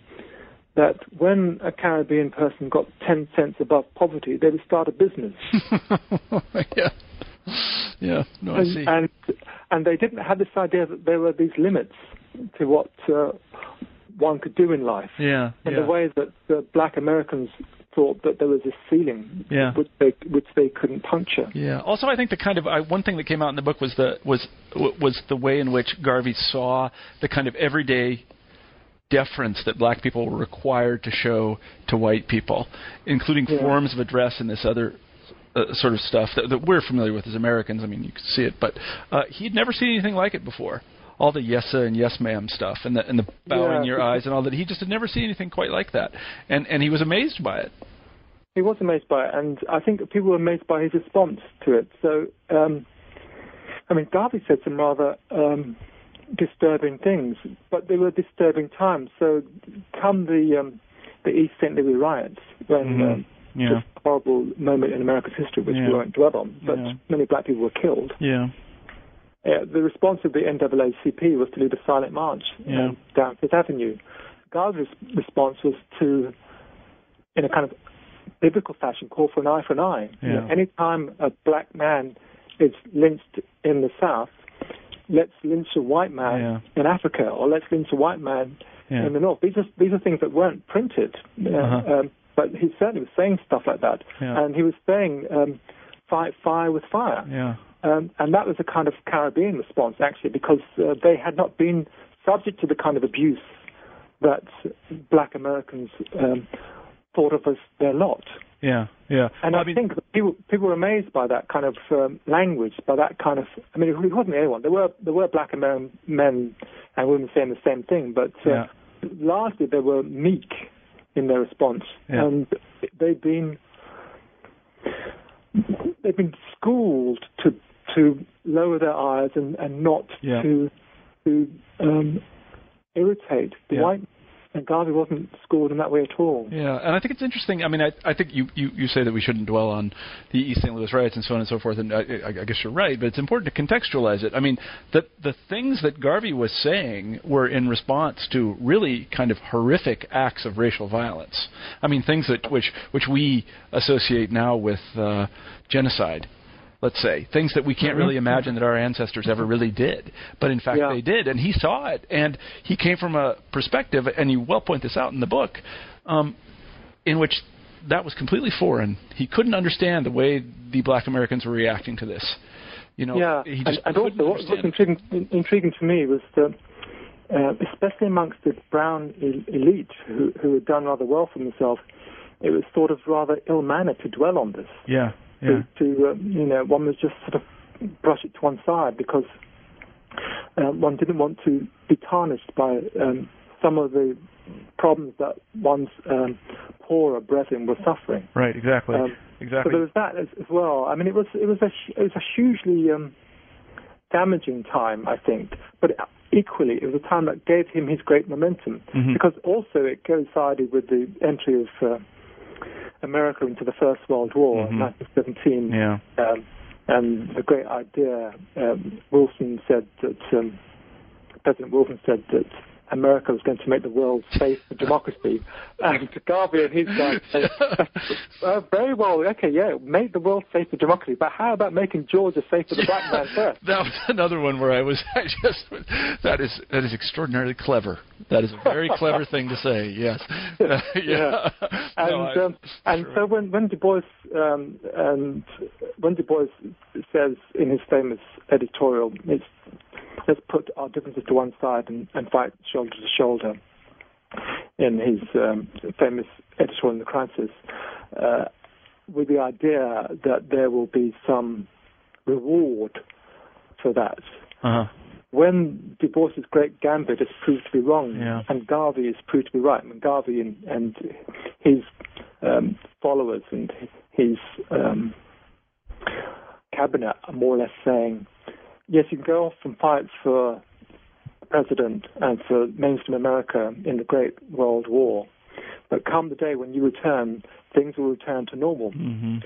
[SPEAKER 2] that when a Caribbean person got 10 cents above poverty, they would start a business.
[SPEAKER 1] yeah. Yeah. No, I
[SPEAKER 2] and,
[SPEAKER 1] see.
[SPEAKER 2] and and they didn't have this idea that there were these limits to what uh, one could do in life.
[SPEAKER 1] yeah.
[SPEAKER 2] In
[SPEAKER 1] yeah.
[SPEAKER 2] the way that the black Americans thought that there was a ceiling
[SPEAKER 1] Yeah.
[SPEAKER 2] which they which they couldn't puncture.
[SPEAKER 1] Yeah. Also, I think the kind of I, one thing that came out in the book was the was was the way in which Garvey saw the kind of everyday deference that black people were required to show to white people, including
[SPEAKER 2] Yeah.
[SPEAKER 1] forms of address and this other uh, sort of stuff that, that we're familiar with as Americans. I mean, you can see it, but uh, he'd never seen anything like it before. All the yes sir and yes ma'am stuff, and the and the bowing
[SPEAKER 2] Yeah.
[SPEAKER 1] your eyes and all that. He just had never seen anything quite like that, and and he was amazed by it.
[SPEAKER 2] He was amazed by it, and I think people were amazed by his response to it. So, um, I mean, Garvey said some rather um, disturbing things, but they were disturbing times. So, come the um, the East St. Louis riots, when
[SPEAKER 1] Mhm.
[SPEAKER 2] um,
[SPEAKER 1] Yeah.
[SPEAKER 2] this horrible moment in America's history, which
[SPEAKER 1] Yeah.
[SPEAKER 2] we won't dwell on, but
[SPEAKER 1] Yeah.
[SPEAKER 2] many black people were killed.
[SPEAKER 1] Yeah.
[SPEAKER 2] Uh, the response of the NAACP was to lead a silent march um, down Fifth Avenue. Garvey's response was to, in a kind of biblical fashion, call for an eye for an eye. You know, anytime a black man is lynched in the South, let's lynch a white man
[SPEAKER 1] Yeah.
[SPEAKER 2] in Africa, or let's lynch a white man
[SPEAKER 1] Yeah.
[SPEAKER 2] in the North. These are these are things that weren't printed. Uh,
[SPEAKER 1] Uh-huh.
[SPEAKER 2] um, but he certainly was saying stuff like that,
[SPEAKER 1] Yeah.
[SPEAKER 2] and he was saying, um, "Fight fire with fire."
[SPEAKER 1] Yeah.
[SPEAKER 2] Um, and that was a kind of Caribbean response, actually, because uh, they had not been subject to the kind of abuse that black Americans um, thought of as their lot.
[SPEAKER 1] Yeah. Yeah.
[SPEAKER 2] And
[SPEAKER 1] Well,
[SPEAKER 2] I, think people people were amazed by that kind of um, language, by that kind of. I mean, it wasn't anyone. There were there were black American men and women saying the same thing, but uh,
[SPEAKER 1] Yeah.
[SPEAKER 2] largely they were meek in their response,
[SPEAKER 1] Yeah.
[SPEAKER 2] and they've been they've been schooled to to lower their eyes and, and not
[SPEAKER 1] Yeah.
[SPEAKER 2] to to um, irritate the white. And Garvey wasn't schooled in that way at all.
[SPEAKER 1] Yeah, and I think it's interesting. I mean, I, I think you, you, you say that we shouldn't dwell on the East St. Louis riots and so on and so forth, and I, I, I guess you're right, but it's important to contextualize it. I mean, the the things that Garvey was saying were in response to really kind of horrific acts of racial violence. I mean, things that which which we associate now with uh, genocide. Let's say things that we can't really imagine that our ancestors ever really did, but in fact
[SPEAKER 2] Yeah.
[SPEAKER 1] they did, and he saw it, and he came from a perspective, and you well point this out in the book, um, in which that was completely foreign. He couldn't understand the way the black Americans were reacting to this. You know,
[SPEAKER 2] yeah,
[SPEAKER 1] he
[SPEAKER 2] and,
[SPEAKER 1] just
[SPEAKER 2] and
[SPEAKER 1] couldn't
[SPEAKER 2] also what was intriguing, intriguing to me was that, uh, especially amongst the brown elite who, who had done rather well for themselves, it was sort of rather ill-mannered to dwell on this.
[SPEAKER 1] Yeah, yeah,
[SPEAKER 2] To, to um, you know, one was just sort of brush it to one side because um, one didn't want to be tarnished by um, some of the problems that one's um, poorer brethren were suffering.
[SPEAKER 1] right, exactly,
[SPEAKER 2] Um, So
[SPEAKER 1] exactly.
[SPEAKER 2] there was that as, as well. I mean, it was it was a it was a hugely um, damaging time, I think, but equally it was a time that gave him his great momentum
[SPEAKER 1] Mhm.
[SPEAKER 2] because also it coincided with the entry of uh, America into the First World War,
[SPEAKER 1] Mhm.
[SPEAKER 2] 1917,
[SPEAKER 1] yeah,
[SPEAKER 2] um, and the great idea. Um, Wilson said that um, President Wilson said that America was going to make the world safe for democracy, and Garvey and his guys said, uh, very well, okay, yeah, make the world safe for democracy, but how about making Georgia safe for the black man first?
[SPEAKER 1] that was another one where I was I just that is that is extraordinarily clever. That is a very clever thing to say. Yes, Uh, yeah.
[SPEAKER 2] And
[SPEAKER 1] No, I-
[SPEAKER 2] um, and so when when Du Bois um, and when Du Bois says in his famous editorial, it's, let's put our differences to one side and, and fight shoulder to shoulder. In his um, famous editorial in the Crisis, uh, with the idea that there will be some reward for that.
[SPEAKER 1] uh-huh.
[SPEAKER 2] When Du Bois's great gambit is proved to be wrong,
[SPEAKER 1] Yeah.
[SPEAKER 2] and Garvey is proved to be right, and Garvey and, and his um, followers and his um, cabinet are more or less saying, yes, you can go off and fight for president and for mainstream America in the Great World War, but come the day when you return, things will return to normal.
[SPEAKER 1] hmm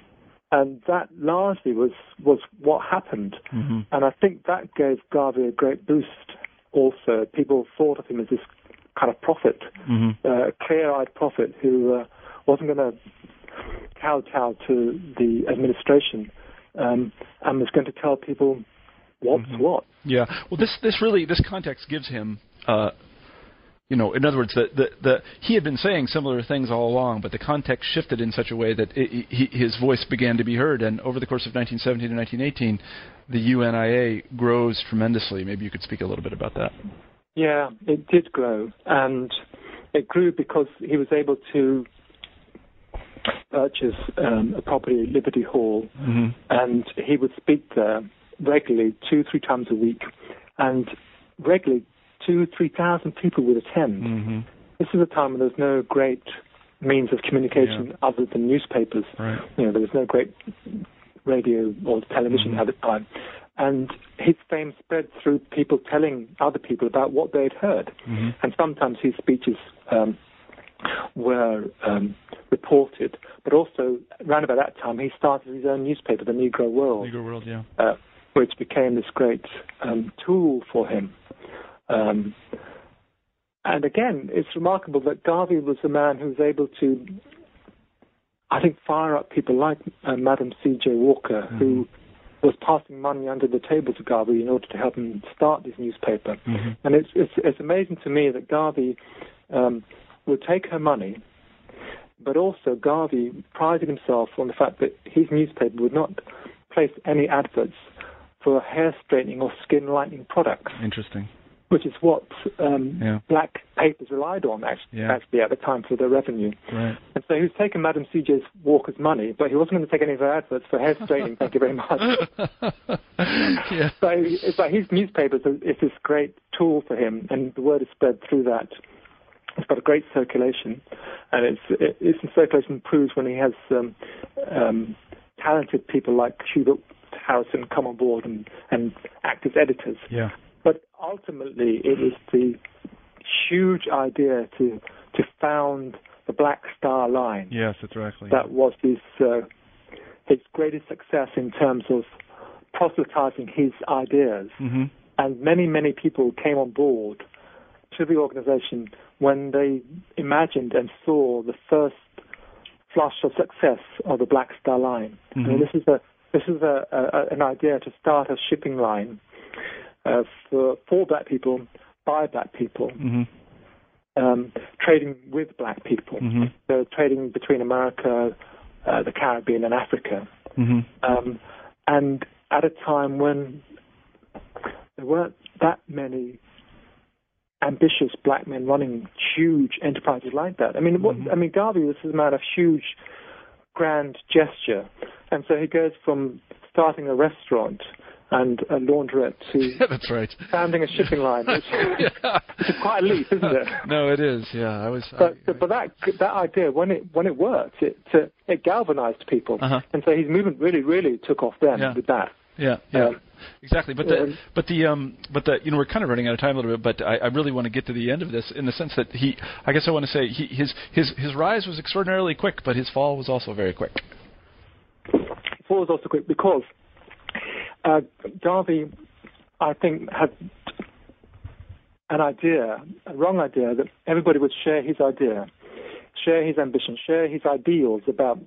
[SPEAKER 2] And that largely was, was what happened.
[SPEAKER 1] hmm
[SPEAKER 2] And I think that gave Garvey a great boost also. People thought of him as this kind of prophet,
[SPEAKER 1] hmm
[SPEAKER 2] uh, clear-eyed prophet who uh, wasn't going to kowtow to the administration um, and was going to tell people what's
[SPEAKER 1] Mhm.
[SPEAKER 2] what.
[SPEAKER 1] Yeah. Well, this this really this context gives him, uh, you know, in other words, the, the the he had been saying similar things all along, but the context shifted in such a way that it, he, his voice began to be heard. And over the course of 1917 and 1918, the UNIA grows tremendously. Maybe you could speak a little bit about that.
[SPEAKER 2] Yeah, it did grow, and it grew because he was able to purchase um, a property at Liberty Hall
[SPEAKER 1] Mm-hmm.
[SPEAKER 2] and he would speak there regularly, two, three times a week, and regularly two, three thousand people would attend.
[SPEAKER 1] Mm-hmm.
[SPEAKER 2] This is a time when there's no great means of communication other than newspapers.
[SPEAKER 1] Right.
[SPEAKER 2] You know, there was no great radio or television
[SPEAKER 1] Mhm.
[SPEAKER 2] at the time, and his fame spread through people telling other people about what they'd heard.
[SPEAKER 1] Mm-hmm.
[SPEAKER 2] And sometimes his speeches um, were um, reported, but also around about that time he started his own newspaper, the Negro World,
[SPEAKER 1] Negro World, yeah.
[SPEAKER 2] uh, which became this great um, tool for him. Um, and again, it's remarkable that Garvey was a man who was able to, I think, fire up people like uh, Madam C.J. Walker, who was passing money under the table to Garvey in order to help him start this newspaper.
[SPEAKER 1] Mhm.
[SPEAKER 2] And it's, it's it's amazing to me that Garvey um, would take her money, but also Garvey prided himself on the fact that his newspaper would not place any adverts for hair straightening or skin lightening products,
[SPEAKER 1] Interesting.
[SPEAKER 2] which is what um,
[SPEAKER 1] Yeah.
[SPEAKER 2] black papers relied on actually,
[SPEAKER 1] Yeah.
[SPEAKER 2] actually at the time for their revenue.
[SPEAKER 1] Right.
[SPEAKER 2] And so he was taking Madam C.J. Walker's money, but he wasn't going to take any of her adverts for hair straightening. thank you very much.
[SPEAKER 1] yeah.
[SPEAKER 2] So it's like his newspaper is is this great tool for him, and the word is spread through that. It's got a great circulation, and it's it, its circulation improves when he has um, um, talented people like Hubert Harrison come on board and, and act as editors.
[SPEAKER 1] Yeah.
[SPEAKER 2] But ultimately, it was the huge idea to to found the Black Star Line
[SPEAKER 1] Yes, exactly.
[SPEAKER 2] that was his uh, his greatest success in terms of proselytizing his ideas.
[SPEAKER 1] hmm
[SPEAKER 2] And many, many people came on board to the organization when they imagined and saw the first flush of success of the Black Star Line. I mean,
[SPEAKER 1] Mhm.
[SPEAKER 2] this is a this is a, a, an idea to start a shipping line uh, for for black people by black people,
[SPEAKER 1] hmm
[SPEAKER 2] um, trading with black people.
[SPEAKER 1] hmm
[SPEAKER 2] So trading between America, uh, the Caribbean, and Africa.
[SPEAKER 1] hmm
[SPEAKER 2] Um, and at a time when there weren't that many ambitious black men running huge enterprises like that. I mean, what,
[SPEAKER 1] Mhm.
[SPEAKER 2] I mean, Garvey was a man of huge, grand gesture, and so he goes from starting a restaurant and a laundrette to
[SPEAKER 1] Yeah, that's right.
[SPEAKER 2] founding a shipping line, which,
[SPEAKER 1] yeah.
[SPEAKER 2] which is quite a leap, isn't it?
[SPEAKER 1] No, it is. Yeah, I was.
[SPEAKER 2] But
[SPEAKER 1] I,
[SPEAKER 2] but that that idea when it when it worked, it uh, it galvanized people,
[SPEAKER 1] Uh-huh.
[SPEAKER 2] and so his movement really really took off then
[SPEAKER 1] Yeah.
[SPEAKER 2] with that.
[SPEAKER 1] Yeah, yeah,
[SPEAKER 2] Um,
[SPEAKER 1] exactly. But the, but the, um, but the, you know, we're kind of running out of time a little bit. But I, I really want to get to the end of this in the sense that he, I guess I want to say he, his, his, his rise was extraordinarily quick, but his fall was also very quick.
[SPEAKER 2] Fall was also quick because uh, Garvey, I think, had an idea, a wrong idea, that everybody would share his idea, share his ambition, share his ideals about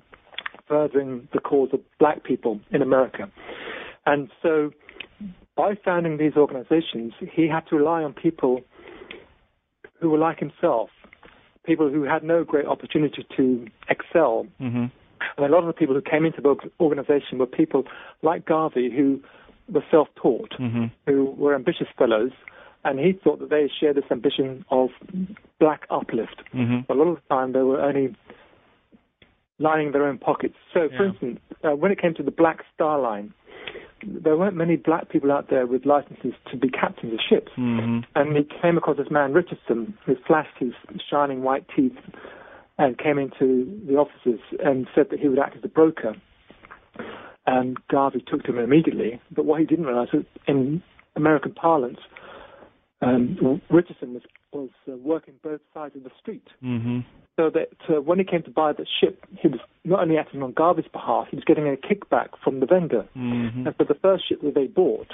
[SPEAKER 2] furthering the cause of black people in America. And so by founding these organizations, he had to rely on people who were like himself, people who had no great opportunity to excel
[SPEAKER 1] Mm-hmm.
[SPEAKER 2] and a lot of the people who came into the organization were people like Garvey who were self-taught,
[SPEAKER 1] Mm-hmm.
[SPEAKER 2] who were ambitious fellows, and he thought that they shared this ambition of black uplift.
[SPEAKER 1] Mm-hmm.
[SPEAKER 2] A lot of the time they were only lining their own pockets. So, for
[SPEAKER 1] Yeah.
[SPEAKER 2] instance, uh, when it came to the Black Star Line, there weren't many black people out there with licenses to be captains of ships.
[SPEAKER 1] Mm-hmm.
[SPEAKER 2] And he came across this man, Richardson, who flashed his shining white teeth and came into the offices and said that he would act as a broker. And Garvey took to him immediately. But what he didn't realize was, in American parlance, um, Richardson was, was uh, working both sides of the street.
[SPEAKER 1] Mm-hmm.
[SPEAKER 2] So that uh, when he came to buy the ship, he was not only acting on Garvey's behalf, he was getting a kickback from the vendor.
[SPEAKER 1] Mm-hmm.
[SPEAKER 2] And so the first ship that they bought,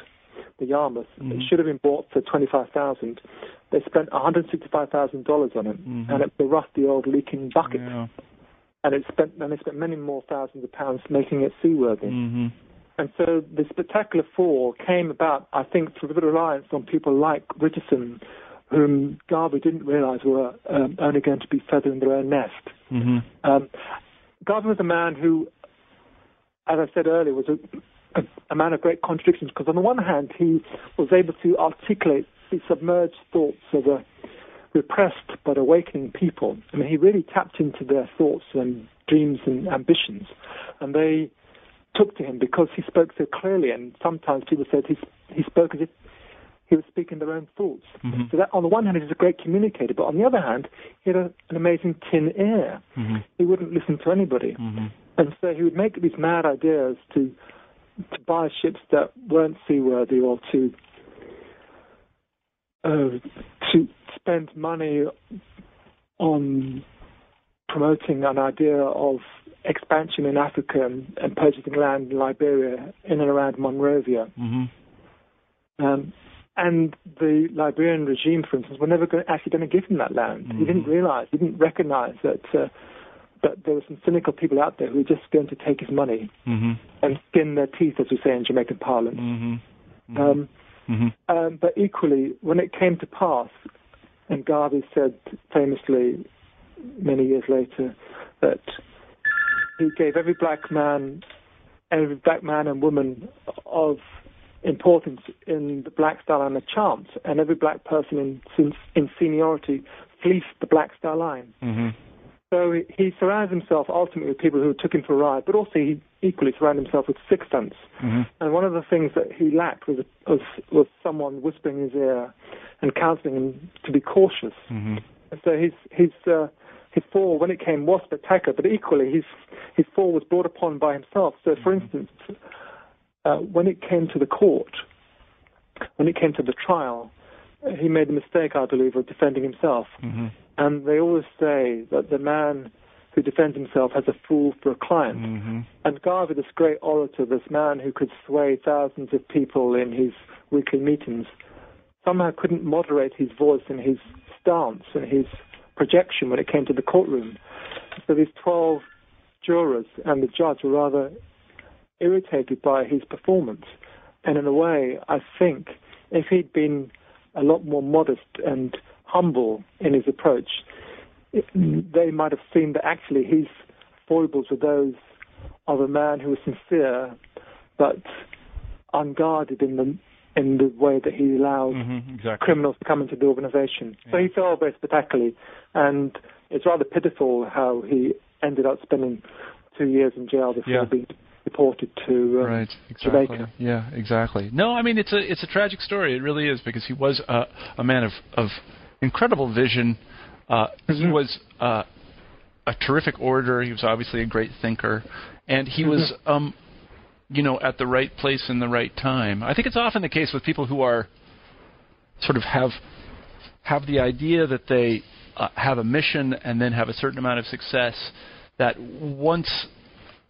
[SPEAKER 2] the Yarmouth,
[SPEAKER 1] Mhm.
[SPEAKER 2] it should have been bought for twenty five thousand. They spent one hundred sixty five thousand dollars on it,
[SPEAKER 1] Mhm.
[SPEAKER 2] and it's a rusty old leaking bucket.
[SPEAKER 1] Yeah.
[SPEAKER 2] And it spent and they spent many more thousands of pounds making it seaworthy.
[SPEAKER 1] Mm-hmm.
[SPEAKER 2] And so the spectacular fall came about, I think, through the reliance on people like Richardson, whom Garvey didn't realise were um, only going to be feathering their own nest.
[SPEAKER 1] Mm-hmm.
[SPEAKER 2] Um, Garvey was a man who, as I said earlier, was a, a, a man of great contradictions because on the one hand he was able to articulate the submerged thoughts of a repressed but awakening people. I mean, he really tapped into their thoughts and dreams and ambitions, and they took to him because he spoke so clearly. And sometimes people said he he spoke as if he was speaking their own thoughts.
[SPEAKER 1] Mhm.
[SPEAKER 2] So that on the one hand, he was a great communicator, but on the other hand, he had a, an amazing tin ear.
[SPEAKER 1] Mm-hmm.
[SPEAKER 2] He wouldn't listen to anybody.
[SPEAKER 1] Mm-hmm.
[SPEAKER 2] And so he would make these mad ideas to to buy ships that weren't seaworthy or to uh, to spend money on promoting an idea of expansion in Africa and, and purchasing land in Liberia in and around Monrovia.
[SPEAKER 1] Mm-hmm.
[SPEAKER 2] Um, and the Liberian regime, for instance, were never going, actually going to give him that land.
[SPEAKER 1] Mm-hmm.
[SPEAKER 2] He didn't realize, he didn't recognize that uh, that there were some cynical people out there who were just going to take his money
[SPEAKER 1] Mm-hmm.
[SPEAKER 2] and skin their teeth, as we say in Jamaican parlance.
[SPEAKER 1] Mm-hmm.
[SPEAKER 2] Um,
[SPEAKER 1] Mm-hmm.
[SPEAKER 2] um, but equally, when it came to pass, and Garvey said famously many years later that he gave every black man, every black man and woman of importance in the Black Star Line a chance, and every black person in in, in seniority fleeced the Black Star Line.
[SPEAKER 1] Mm-hmm.
[SPEAKER 2] So he, he surrounded himself ultimately with people who took him for a ride, but also he equally surrounded himself with sixpence.
[SPEAKER 1] Mm-hmm.
[SPEAKER 2] And one of the things that he lacked was was, was someone whispering in his ear and counselling him to be cautious.
[SPEAKER 1] Mm-hmm.
[SPEAKER 2] And so his his uh, his fall when it came was spectacular, but equally his his fall was brought upon by himself. So, for instance, uh, when it came to the court, when it came to the trial, he made the mistake, I believe, of defending himself.
[SPEAKER 1] Mm-hmm.
[SPEAKER 2] And they always say that the man who defends himself has a fool for a client.
[SPEAKER 1] Mm-hmm.
[SPEAKER 2] And Garvey, this great orator, this man who could sway thousands of people in his weekly meetings, somehow couldn't moderate his voice and his stance and his projection when it came to the courtroom. So these 12 jurors and the judge were rather irritated by his performance. And in a way, I think if he'd been a lot more modest and humble in his approach, it, they might have seen that actually his foibles were those of a man who was sincere but unguarded in the in the way that he allowed
[SPEAKER 1] Mm-hmm. Exactly.
[SPEAKER 2] criminals to come into the organization. So he fell very spectacularly, and it's rather pitiful how he ended up spending two years in jail before
[SPEAKER 1] Yeah.
[SPEAKER 2] being deported to um,
[SPEAKER 1] right exactly.
[SPEAKER 2] Jamaica.
[SPEAKER 1] yeah exactly. No i mean it's a it's a tragic story. It really is because he was a, a man of of incredible vision. Uh he
[SPEAKER 2] Mhm.
[SPEAKER 1] was uh a terrific orator. He was obviously a great thinker. And he was um you know at the right place in the right time. I think it's often the case with people who are sort of have have the idea that they uh, have a mission and then have a certain amount of success that once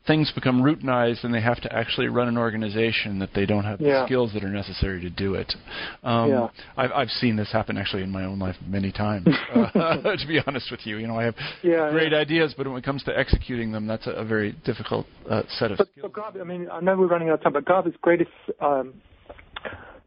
[SPEAKER 1] things become routinized and they have to actually run an organization that they don't have the skills that are necessary to do it. Um,
[SPEAKER 2] Yeah.
[SPEAKER 1] I've, I've seen this happen actually in my own life many times. uh, to be honest with you, you know, I have
[SPEAKER 2] Yeah,
[SPEAKER 1] great
[SPEAKER 2] yeah.
[SPEAKER 1] ideas, but when it comes to executing them, that's a, a very difficult uh, set of
[SPEAKER 2] But,
[SPEAKER 1] skills.
[SPEAKER 2] but I mean, I know we're running out of time, but Garvey's greatest um,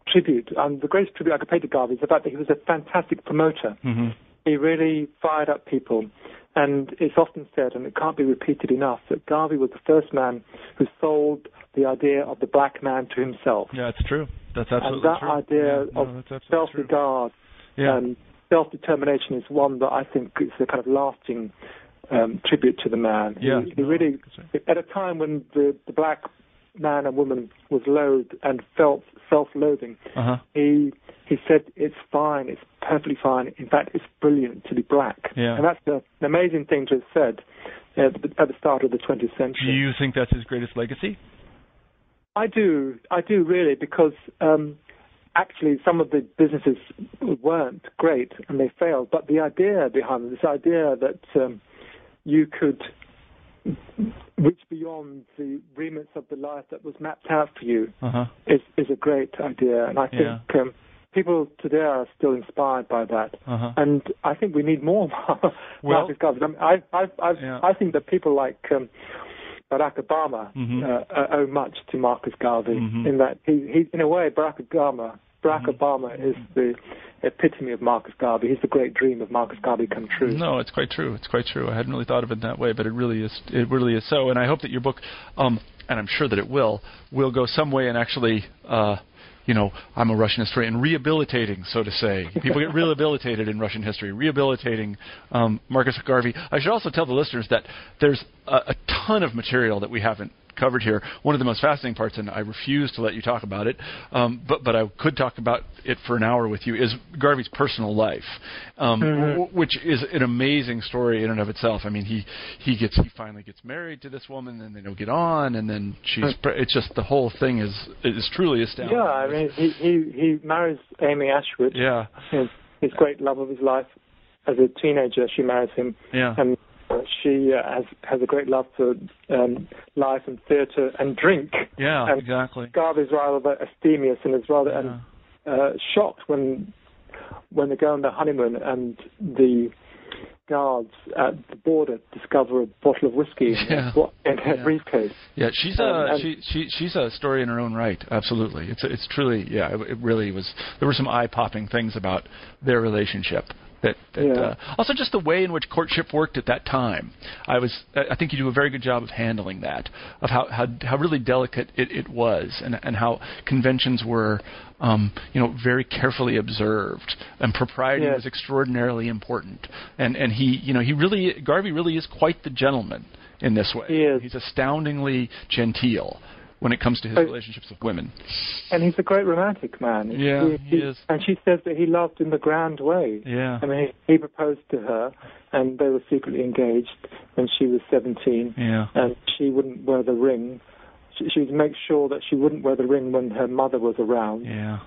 [SPEAKER 2] tribute, um, the greatest tribute I could pay to Garvey is the fact that he was a fantastic promoter.
[SPEAKER 1] hmm
[SPEAKER 2] He really fired up people. And it's often said, and it can't be repeated enough, that Garvey was the first man who sold the idea of the black man to himself.
[SPEAKER 1] Yeah, it's true. That's
[SPEAKER 2] and
[SPEAKER 1] absolutely
[SPEAKER 2] that
[SPEAKER 1] true.
[SPEAKER 2] idea
[SPEAKER 1] Yeah, no,
[SPEAKER 2] of
[SPEAKER 1] true.
[SPEAKER 2] self-regard
[SPEAKER 1] Yeah.
[SPEAKER 2] and self-determination is one that I think is a kind of lasting um, tribute to the man.
[SPEAKER 1] Yeah.
[SPEAKER 2] He, he really, at a time when the, the black man and woman was loathed and felt self-loathing,
[SPEAKER 1] uh-huh.
[SPEAKER 2] he he said it's fine, it's perfectly fine. In fact, it's brilliant to be black.
[SPEAKER 1] Yeah.
[SPEAKER 2] And that's a, an amazing thing to have said at the, at the start of the 20th century.
[SPEAKER 1] Do you think that's his greatest legacy?
[SPEAKER 2] I do, I do really, because um, actually some of the businesses weren't great and they failed. But the idea behind it, this idea that um, you could reach beyond the remits of the life that was mapped out for you
[SPEAKER 1] Uh-huh.
[SPEAKER 2] is, is a great idea. And I think
[SPEAKER 1] Yeah.
[SPEAKER 2] um, people today are still inspired by that.
[SPEAKER 1] Uh-huh.
[SPEAKER 2] And I think we need more
[SPEAKER 1] Well-
[SPEAKER 2] Marcus Garvey. I, mean, I, I, I,
[SPEAKER 1] Yeah.
[SPEAKER 2] I think that people like um, Barack Obama
[SPEAKER 1] Mhm.
[SPEAKER 2] uh, uh, owe much to Marcus Garvey
[SPEAKER 1] Mhm.
[SPEAKER 2] in that he, he, in a way, Barack Obama, Barack
[SPEAKER 1] Mhm.
[SPEAKER 2] Obama is the epitome of Marcus Garvey. He's the great dream of Marcus Garvey come true.
[SPEAKER 1] No, it's quite true. It's quite true. I hadn't really thought of it that way, but it really is. It really is so. And I hope that your book, um, and I'm sure that it will, will go some way in actually, uh, you know, I'm a Russian historian, rehabilitating, so to say. People get rehabilitated in Russian history, rehabilitating um, Marcus Garvey. I should also tell the listeners that there's a, a ton of material that we haven't covered here. One of the most fascinating parts, and I refuse to let you talk about it, um, but but I could talk about it for an hour with you, is Garvey's personal life, um,
[SPEAKER 2] Mhm.
[SPEAKER 1] w- which is an amazing story in and of itself. I mean, he he gets he finally gets married to this woman, and then they don't get on, and then she's pre- it's just the whole thing is is truly astounding.
[SPEAKER 2] Yeah, I mean, he he, he marries Amy Ashwood,
[SPEAKER 1] yeah,
[SPEAKER 2] his, his great love of his life. As a teenager, she marries him,
[SPEAKER 1] yeah,
[SPEAKER 2] and she uh, has has a great love for um, life and theatre and drink.
[SPEAKER 1] yeah,
[SPEAKER 2] and
[SPEAKER 1] exactly.
[SPEAKER 2] Garvey's rather abstemious and is rather
[SPEAKER 1] Yeah.
[SPEAKER 2] uh, shocked when when they go on their honeymoon and the guards at the border discover a bottle of whiskey in,
[SPEAKER 1] Yeah.
[SPEAKER 2] her, in her
[SPEAKER 1] Yeah.
[SPEAKER 2] briefcase.
[SPEAKER 1] Yeah, she's a
[SPEAKER 2] Um, and-
[SPEAKER 1] she, she she's a story in her own right. Absolutely, it's it's truly yeah. It, it really was. There were some eye popping things about their relationship. That, that
[SPEAKER 2] Yeah.
[SPEAKER 1] uh, also just the way in which courtship worked at that time. I was I think you do a very good job of handling that, of how how, how really delicate it, it was, and and how conventions were. Um, you know, very carefully observed, and propriety
[SPEAKER 2] Yes.
[SPEAKER 1] was extraordinarily important. And and he, you know, he really Garvey really is quite the gentleman in this way.
[SPEAKER 2] He is.
[SPEAKER 1] He's astoundingly genteel when it comes to his
[SPEAKER 2] But-
[SPEAKER 1] relationships with women.
[SPEAKER 2] And he's a great romantic man.
[SPEAKER 1] Yeah, he is.
[SPEAKER 2] And she says that he loved in the grand way.
[SPEAKER 1] Yeah.
[SPEAKER 2] I mean, he, he proposed to her, and they were secretly engaged when she was 17,
[SPEAKER 1] Yeah.
[SPEAKER 2] and she wouldn't wear the ring. She, she would make sure that she wouldn't wear the ring when her mother was around.
[SPEAKER 1] Yeah.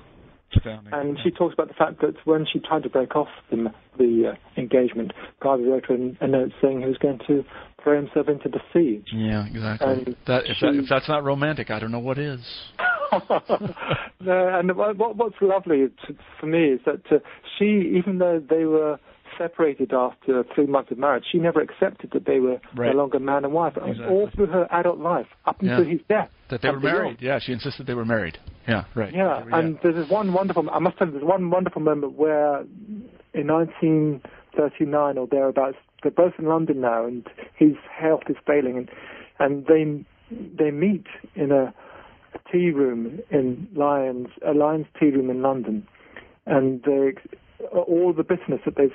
[SPEAKER 1] Astounding.
[SPEAKER 2] And she talks about the fact that when she tried to break off the, the uh, engagement, Garvey wrote her a note saying he was going to throw himself into the sea.
[SPEAKER 1] yeah, exactly. that, if, that, if that's not romantic, I don't know what is.
[SPEAKER 2] no, and what, what- what's lovely to, for me is that uh, she, even though they were separated after three months of marriage, she never accepted that they were
[SPEAKER 1] Right.
[SPEAKER 2] no longer man and wife.
[SPEAKER 1] Exactly.
[SPEAKER 2] All through her adult life, up until
[SPEAKER 1] Yeah.
[SPEAKER 2] his death.
[SPEAKER 1] That they were married. Yeah, she insisted they were married. Yeah, right.
[SPEAKER 2] Yeah,
[SPEAKER 1] were-
[SPEAKER 2] and there's this one wonderful. I must tell you, there's one wonderful moment where, in 1939 or thereabouts, they're both in London now, and his health is failing, and and they they meet in a, a tea room in Lyons, a Lyons tea room in London, and they, all the bitterness that they've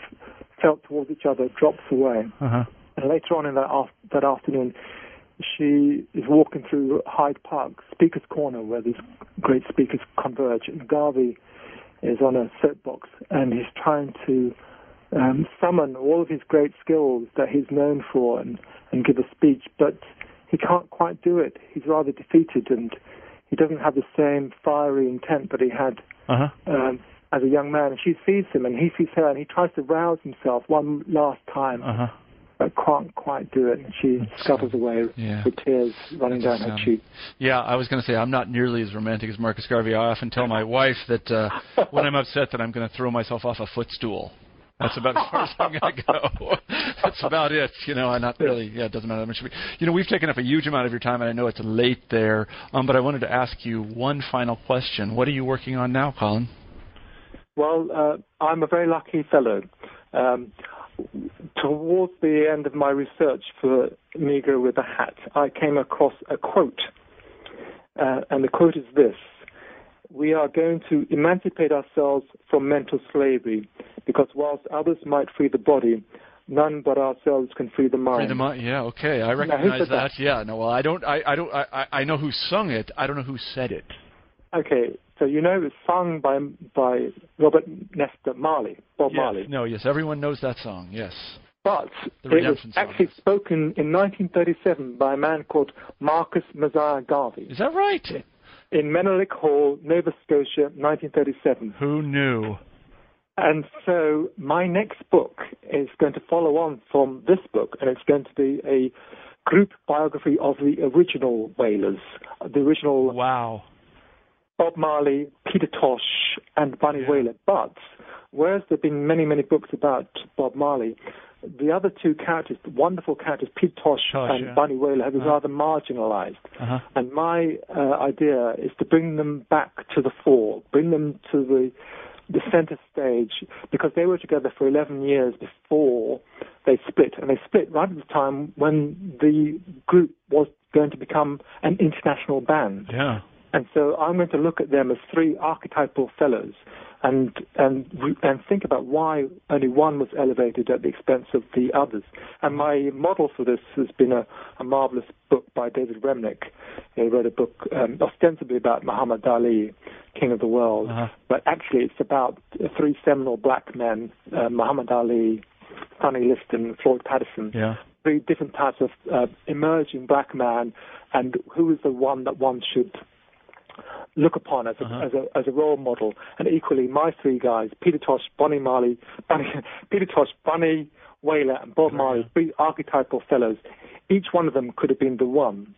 [SPEAKER 2] felt towards each other drops away.
[SPEAKER 1] Uh-huh.
[SPEAKER 2] And later on in that, af- that afternoon, she is walking through Hyde Park, Speaker's Corner, where these great speakers converge. And Garvey is on a soapbox, and he's trying to um, summon all of his great skills that he's known for and, and give a speech, but he can't quite do it. He's rather defeated, and he doesn't have the same fiery intent that he had
[SPEAKER 1] Uh-huh.
[SPEAKER 2] um, as a young man. And she sees him, and he sees her, and he tries to rouse himself one last time
[SPEAKER 1] Uh-huh.
[SPEAKER 2] but can't quite do it. And she scuttles away
[SPEAKER 1] Yeah.
[SPEAKER 2] with tears running
[SPEAKER 1] That's
[SPEAKER 2] down her cheek.
[SPEAKER 1] Yeah, I was going to say I'm not nearly as romantic as Marcus Garvey. I often tell my wife that uh, when I'm upset that I'm going to throw myself off a footstool. That's about as far as I'm going to go. That's about it. You know, I'm not really. Yeah, it doesn't matter that much. You know, we've taken up a huge amount of your time, and I know it's late there. Um, but I wanted to ask you one final question. What are you working on now, Colin?
[SPEAKER 2] Well, uh, I'm a very lucky fellow. Um, towards the end of my research for Negro with a Hat, I came across a quote. Uh, and the quote is this We are going to emancipate ourselves from mental slavery because whilst others might free the body, none but ourselves can free the mind.
[SPEAKER 1] Free the Mind. Yeah, okay, I recognize that.
[SPEAKER 2] that?
[SPEAKER 1] Yeah, no, well, I don't. I, I don't. I, I I know who sung it. I don't know who said it.
[SPEAKER 2] Okay, so you know it was sung by by Robert Nesta Marley, Bob
[SPEAKER 1] Yes.
[SPEAKER 2] Marley.
[SPEAKER 1] No, yes, everyone knows that song. Yes.
[SPEAKER 2] But
[SPEAKER 1] The
[SPEAKER 2] it was
[SPEAKER 1] song.
[SPEAKER 2] actually spoken in 1937 by a man called Marcus Mosiah Garvey
[SPEAKER 1] Is that right?
[SPEAKER 2] in Menelik Hall, Nova Scotia, 1937.
[SPEAKER 1] Who knew?
[SPEAKER 2] And so my next book is going to follow on from this book, and it's going to be a group biography of the original Wailers, the original
[SPEAKER 1] Wow.
[SPEAKER 2] Bob Marley, Peter Tosh, and Bunny
[SPEAKER 1] Yeah.
[SPEAKER 2] Wailer. But whereas there have been many, many books about Bob Marley, the other two characters, the wonderful characters, Pete Tosh,
[SPEAKER 1] Tosh,
[SPEAKER 2] and
[SPEAKER 1] yeah.
[SPEAKER 2] Bunny Wailer, have been
[SPEAKER 1] Uh-huh.
[SPEAKER 2] rather marginalized.
[SPEAKER 1] Uh-huh.
[SPEAKER 2] And my uh, idea is to bring them back to the fore, bring them to the the center stage, because they were together for 11 years before they split, and they split right at the time when the group was going to become an international band.
[SPEAKER 1] Yeah.
[SPEAKER 2] And so I'm going to look at them as three archetypal fellows and and and think about why only one was elevated at the expense of the others. And my model for this has been a, a marvelous book by David Remnick. He wrote a book um, ostensibly about Muhammad Ali, King of the World, uh-huh. but actually it's about three seminal black men: uh, Muhammad Ali, Sonny Liston, Floyd Patterson.
[SPEAKER 1] Yeah.
[SPEAKER 2] Three different types of uh, emerging black man, and who is the one that one should look upon as a, uh-huh. as a as a role model. And equally, my three guys, Peter Tosh, Bonnie Marley, Bonnie, Peter Tosh, Bunny Wailer, and Bob Marley, three archetypal fellows. Each one of them could have been the one.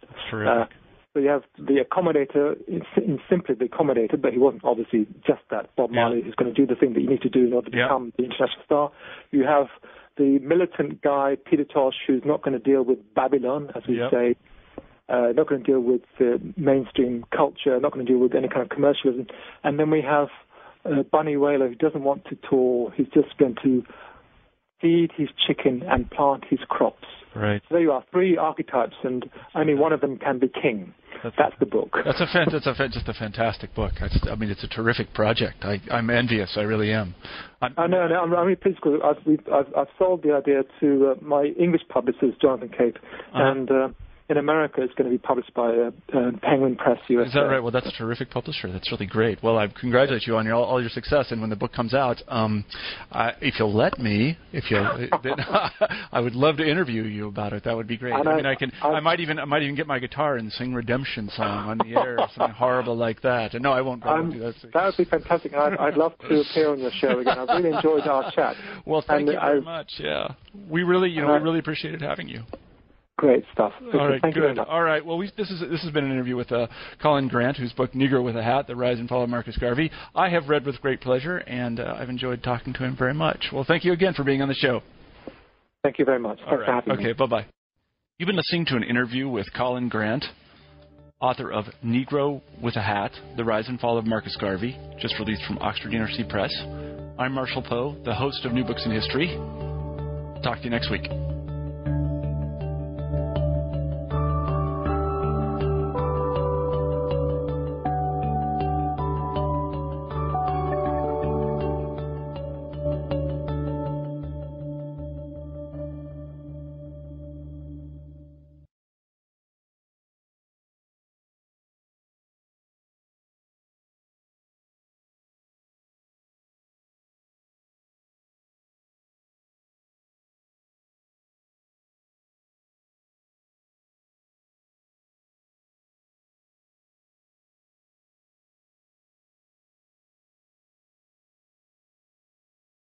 [SPEAKER 1] Uh,
[SPEAKER 2] so you have the accommodator, in, in simply the accommodator, but he wasn't obviously just that. Bob yeah. Marley is going to do the thing that you need to do in order to yeah. become the international star. You have the militant guy, Peter Tosh, who's not going to deal with Babylon, as we say, uh, not going to deal with uh, mainstream culture, not going to deal with any kind of commercialism. And then we have uh, Bunny Wailer, who doesn't want to tour. He's just going to feed his chicken and plant his crops.
[SPEAKER 1] Right.
[SPEAKER 2] So there you are, three archetypes, and only one of them can be king. That's, that's the book.
[SPEAKER 1] That's a fan, that's a just a fantastic book. I, just, I mean, it's a terrific project. I, I'm envious. I really am.
[SPEAKER 2] I'm, I know. No, I'm, I mean, please, I've, I've, I've sold the idea to uh, my English publicist, Jonathan Cape, uh-huh. and. Uh, in America, it's going to be published by uh, uh, Penguin Press USA.
[SPEAKER 1] Is that right? Well, that's a terrific publisher. That's really great. Well, I congratulate you on your, all, all your success. And when the book comes out, um, I, if you'll let me, if you, I would love to interview you about it. That would be great. I, I mean, I can. I, I, might even, I might even get my guitar and sing "Redemption Song" on the air, or something horrible like that. And no, I won't. I won't do that.
[SPEAKER 2] That would be fantastic. I'd, I'd love to appear on your show again. I've really enjoyed our chat.
[SPEAKER 1] Well, thank and you very much. Yeah, we really, you know, we really appreciated having you.
[SPEAKER 2] Great stuff.
[SPEAKER 1] All right,
[SPEAKER 2] Thank
[SPEAKER 1] good. All right. Well, we, this is this has been an interview with uh, Colin Grant, whose book Negro with a Hat: The Rise and Fall of Marcus Garvey. I have read with great pleasure, and uh, I've enjoyed talking to him very much. Well, thank you again for being on the show.
[SPEAKER 2] Thank you very much. All
[SPEAKER 1] right. Okay. Bye bye. You've been listening to an interview with Colin Grant, author of Negro with a Hat: The Rise and Fall of Marcus Garvey, just released from Oxford University Press. I'm Marshall Poe, the host of New Books in History. Talk to you next week.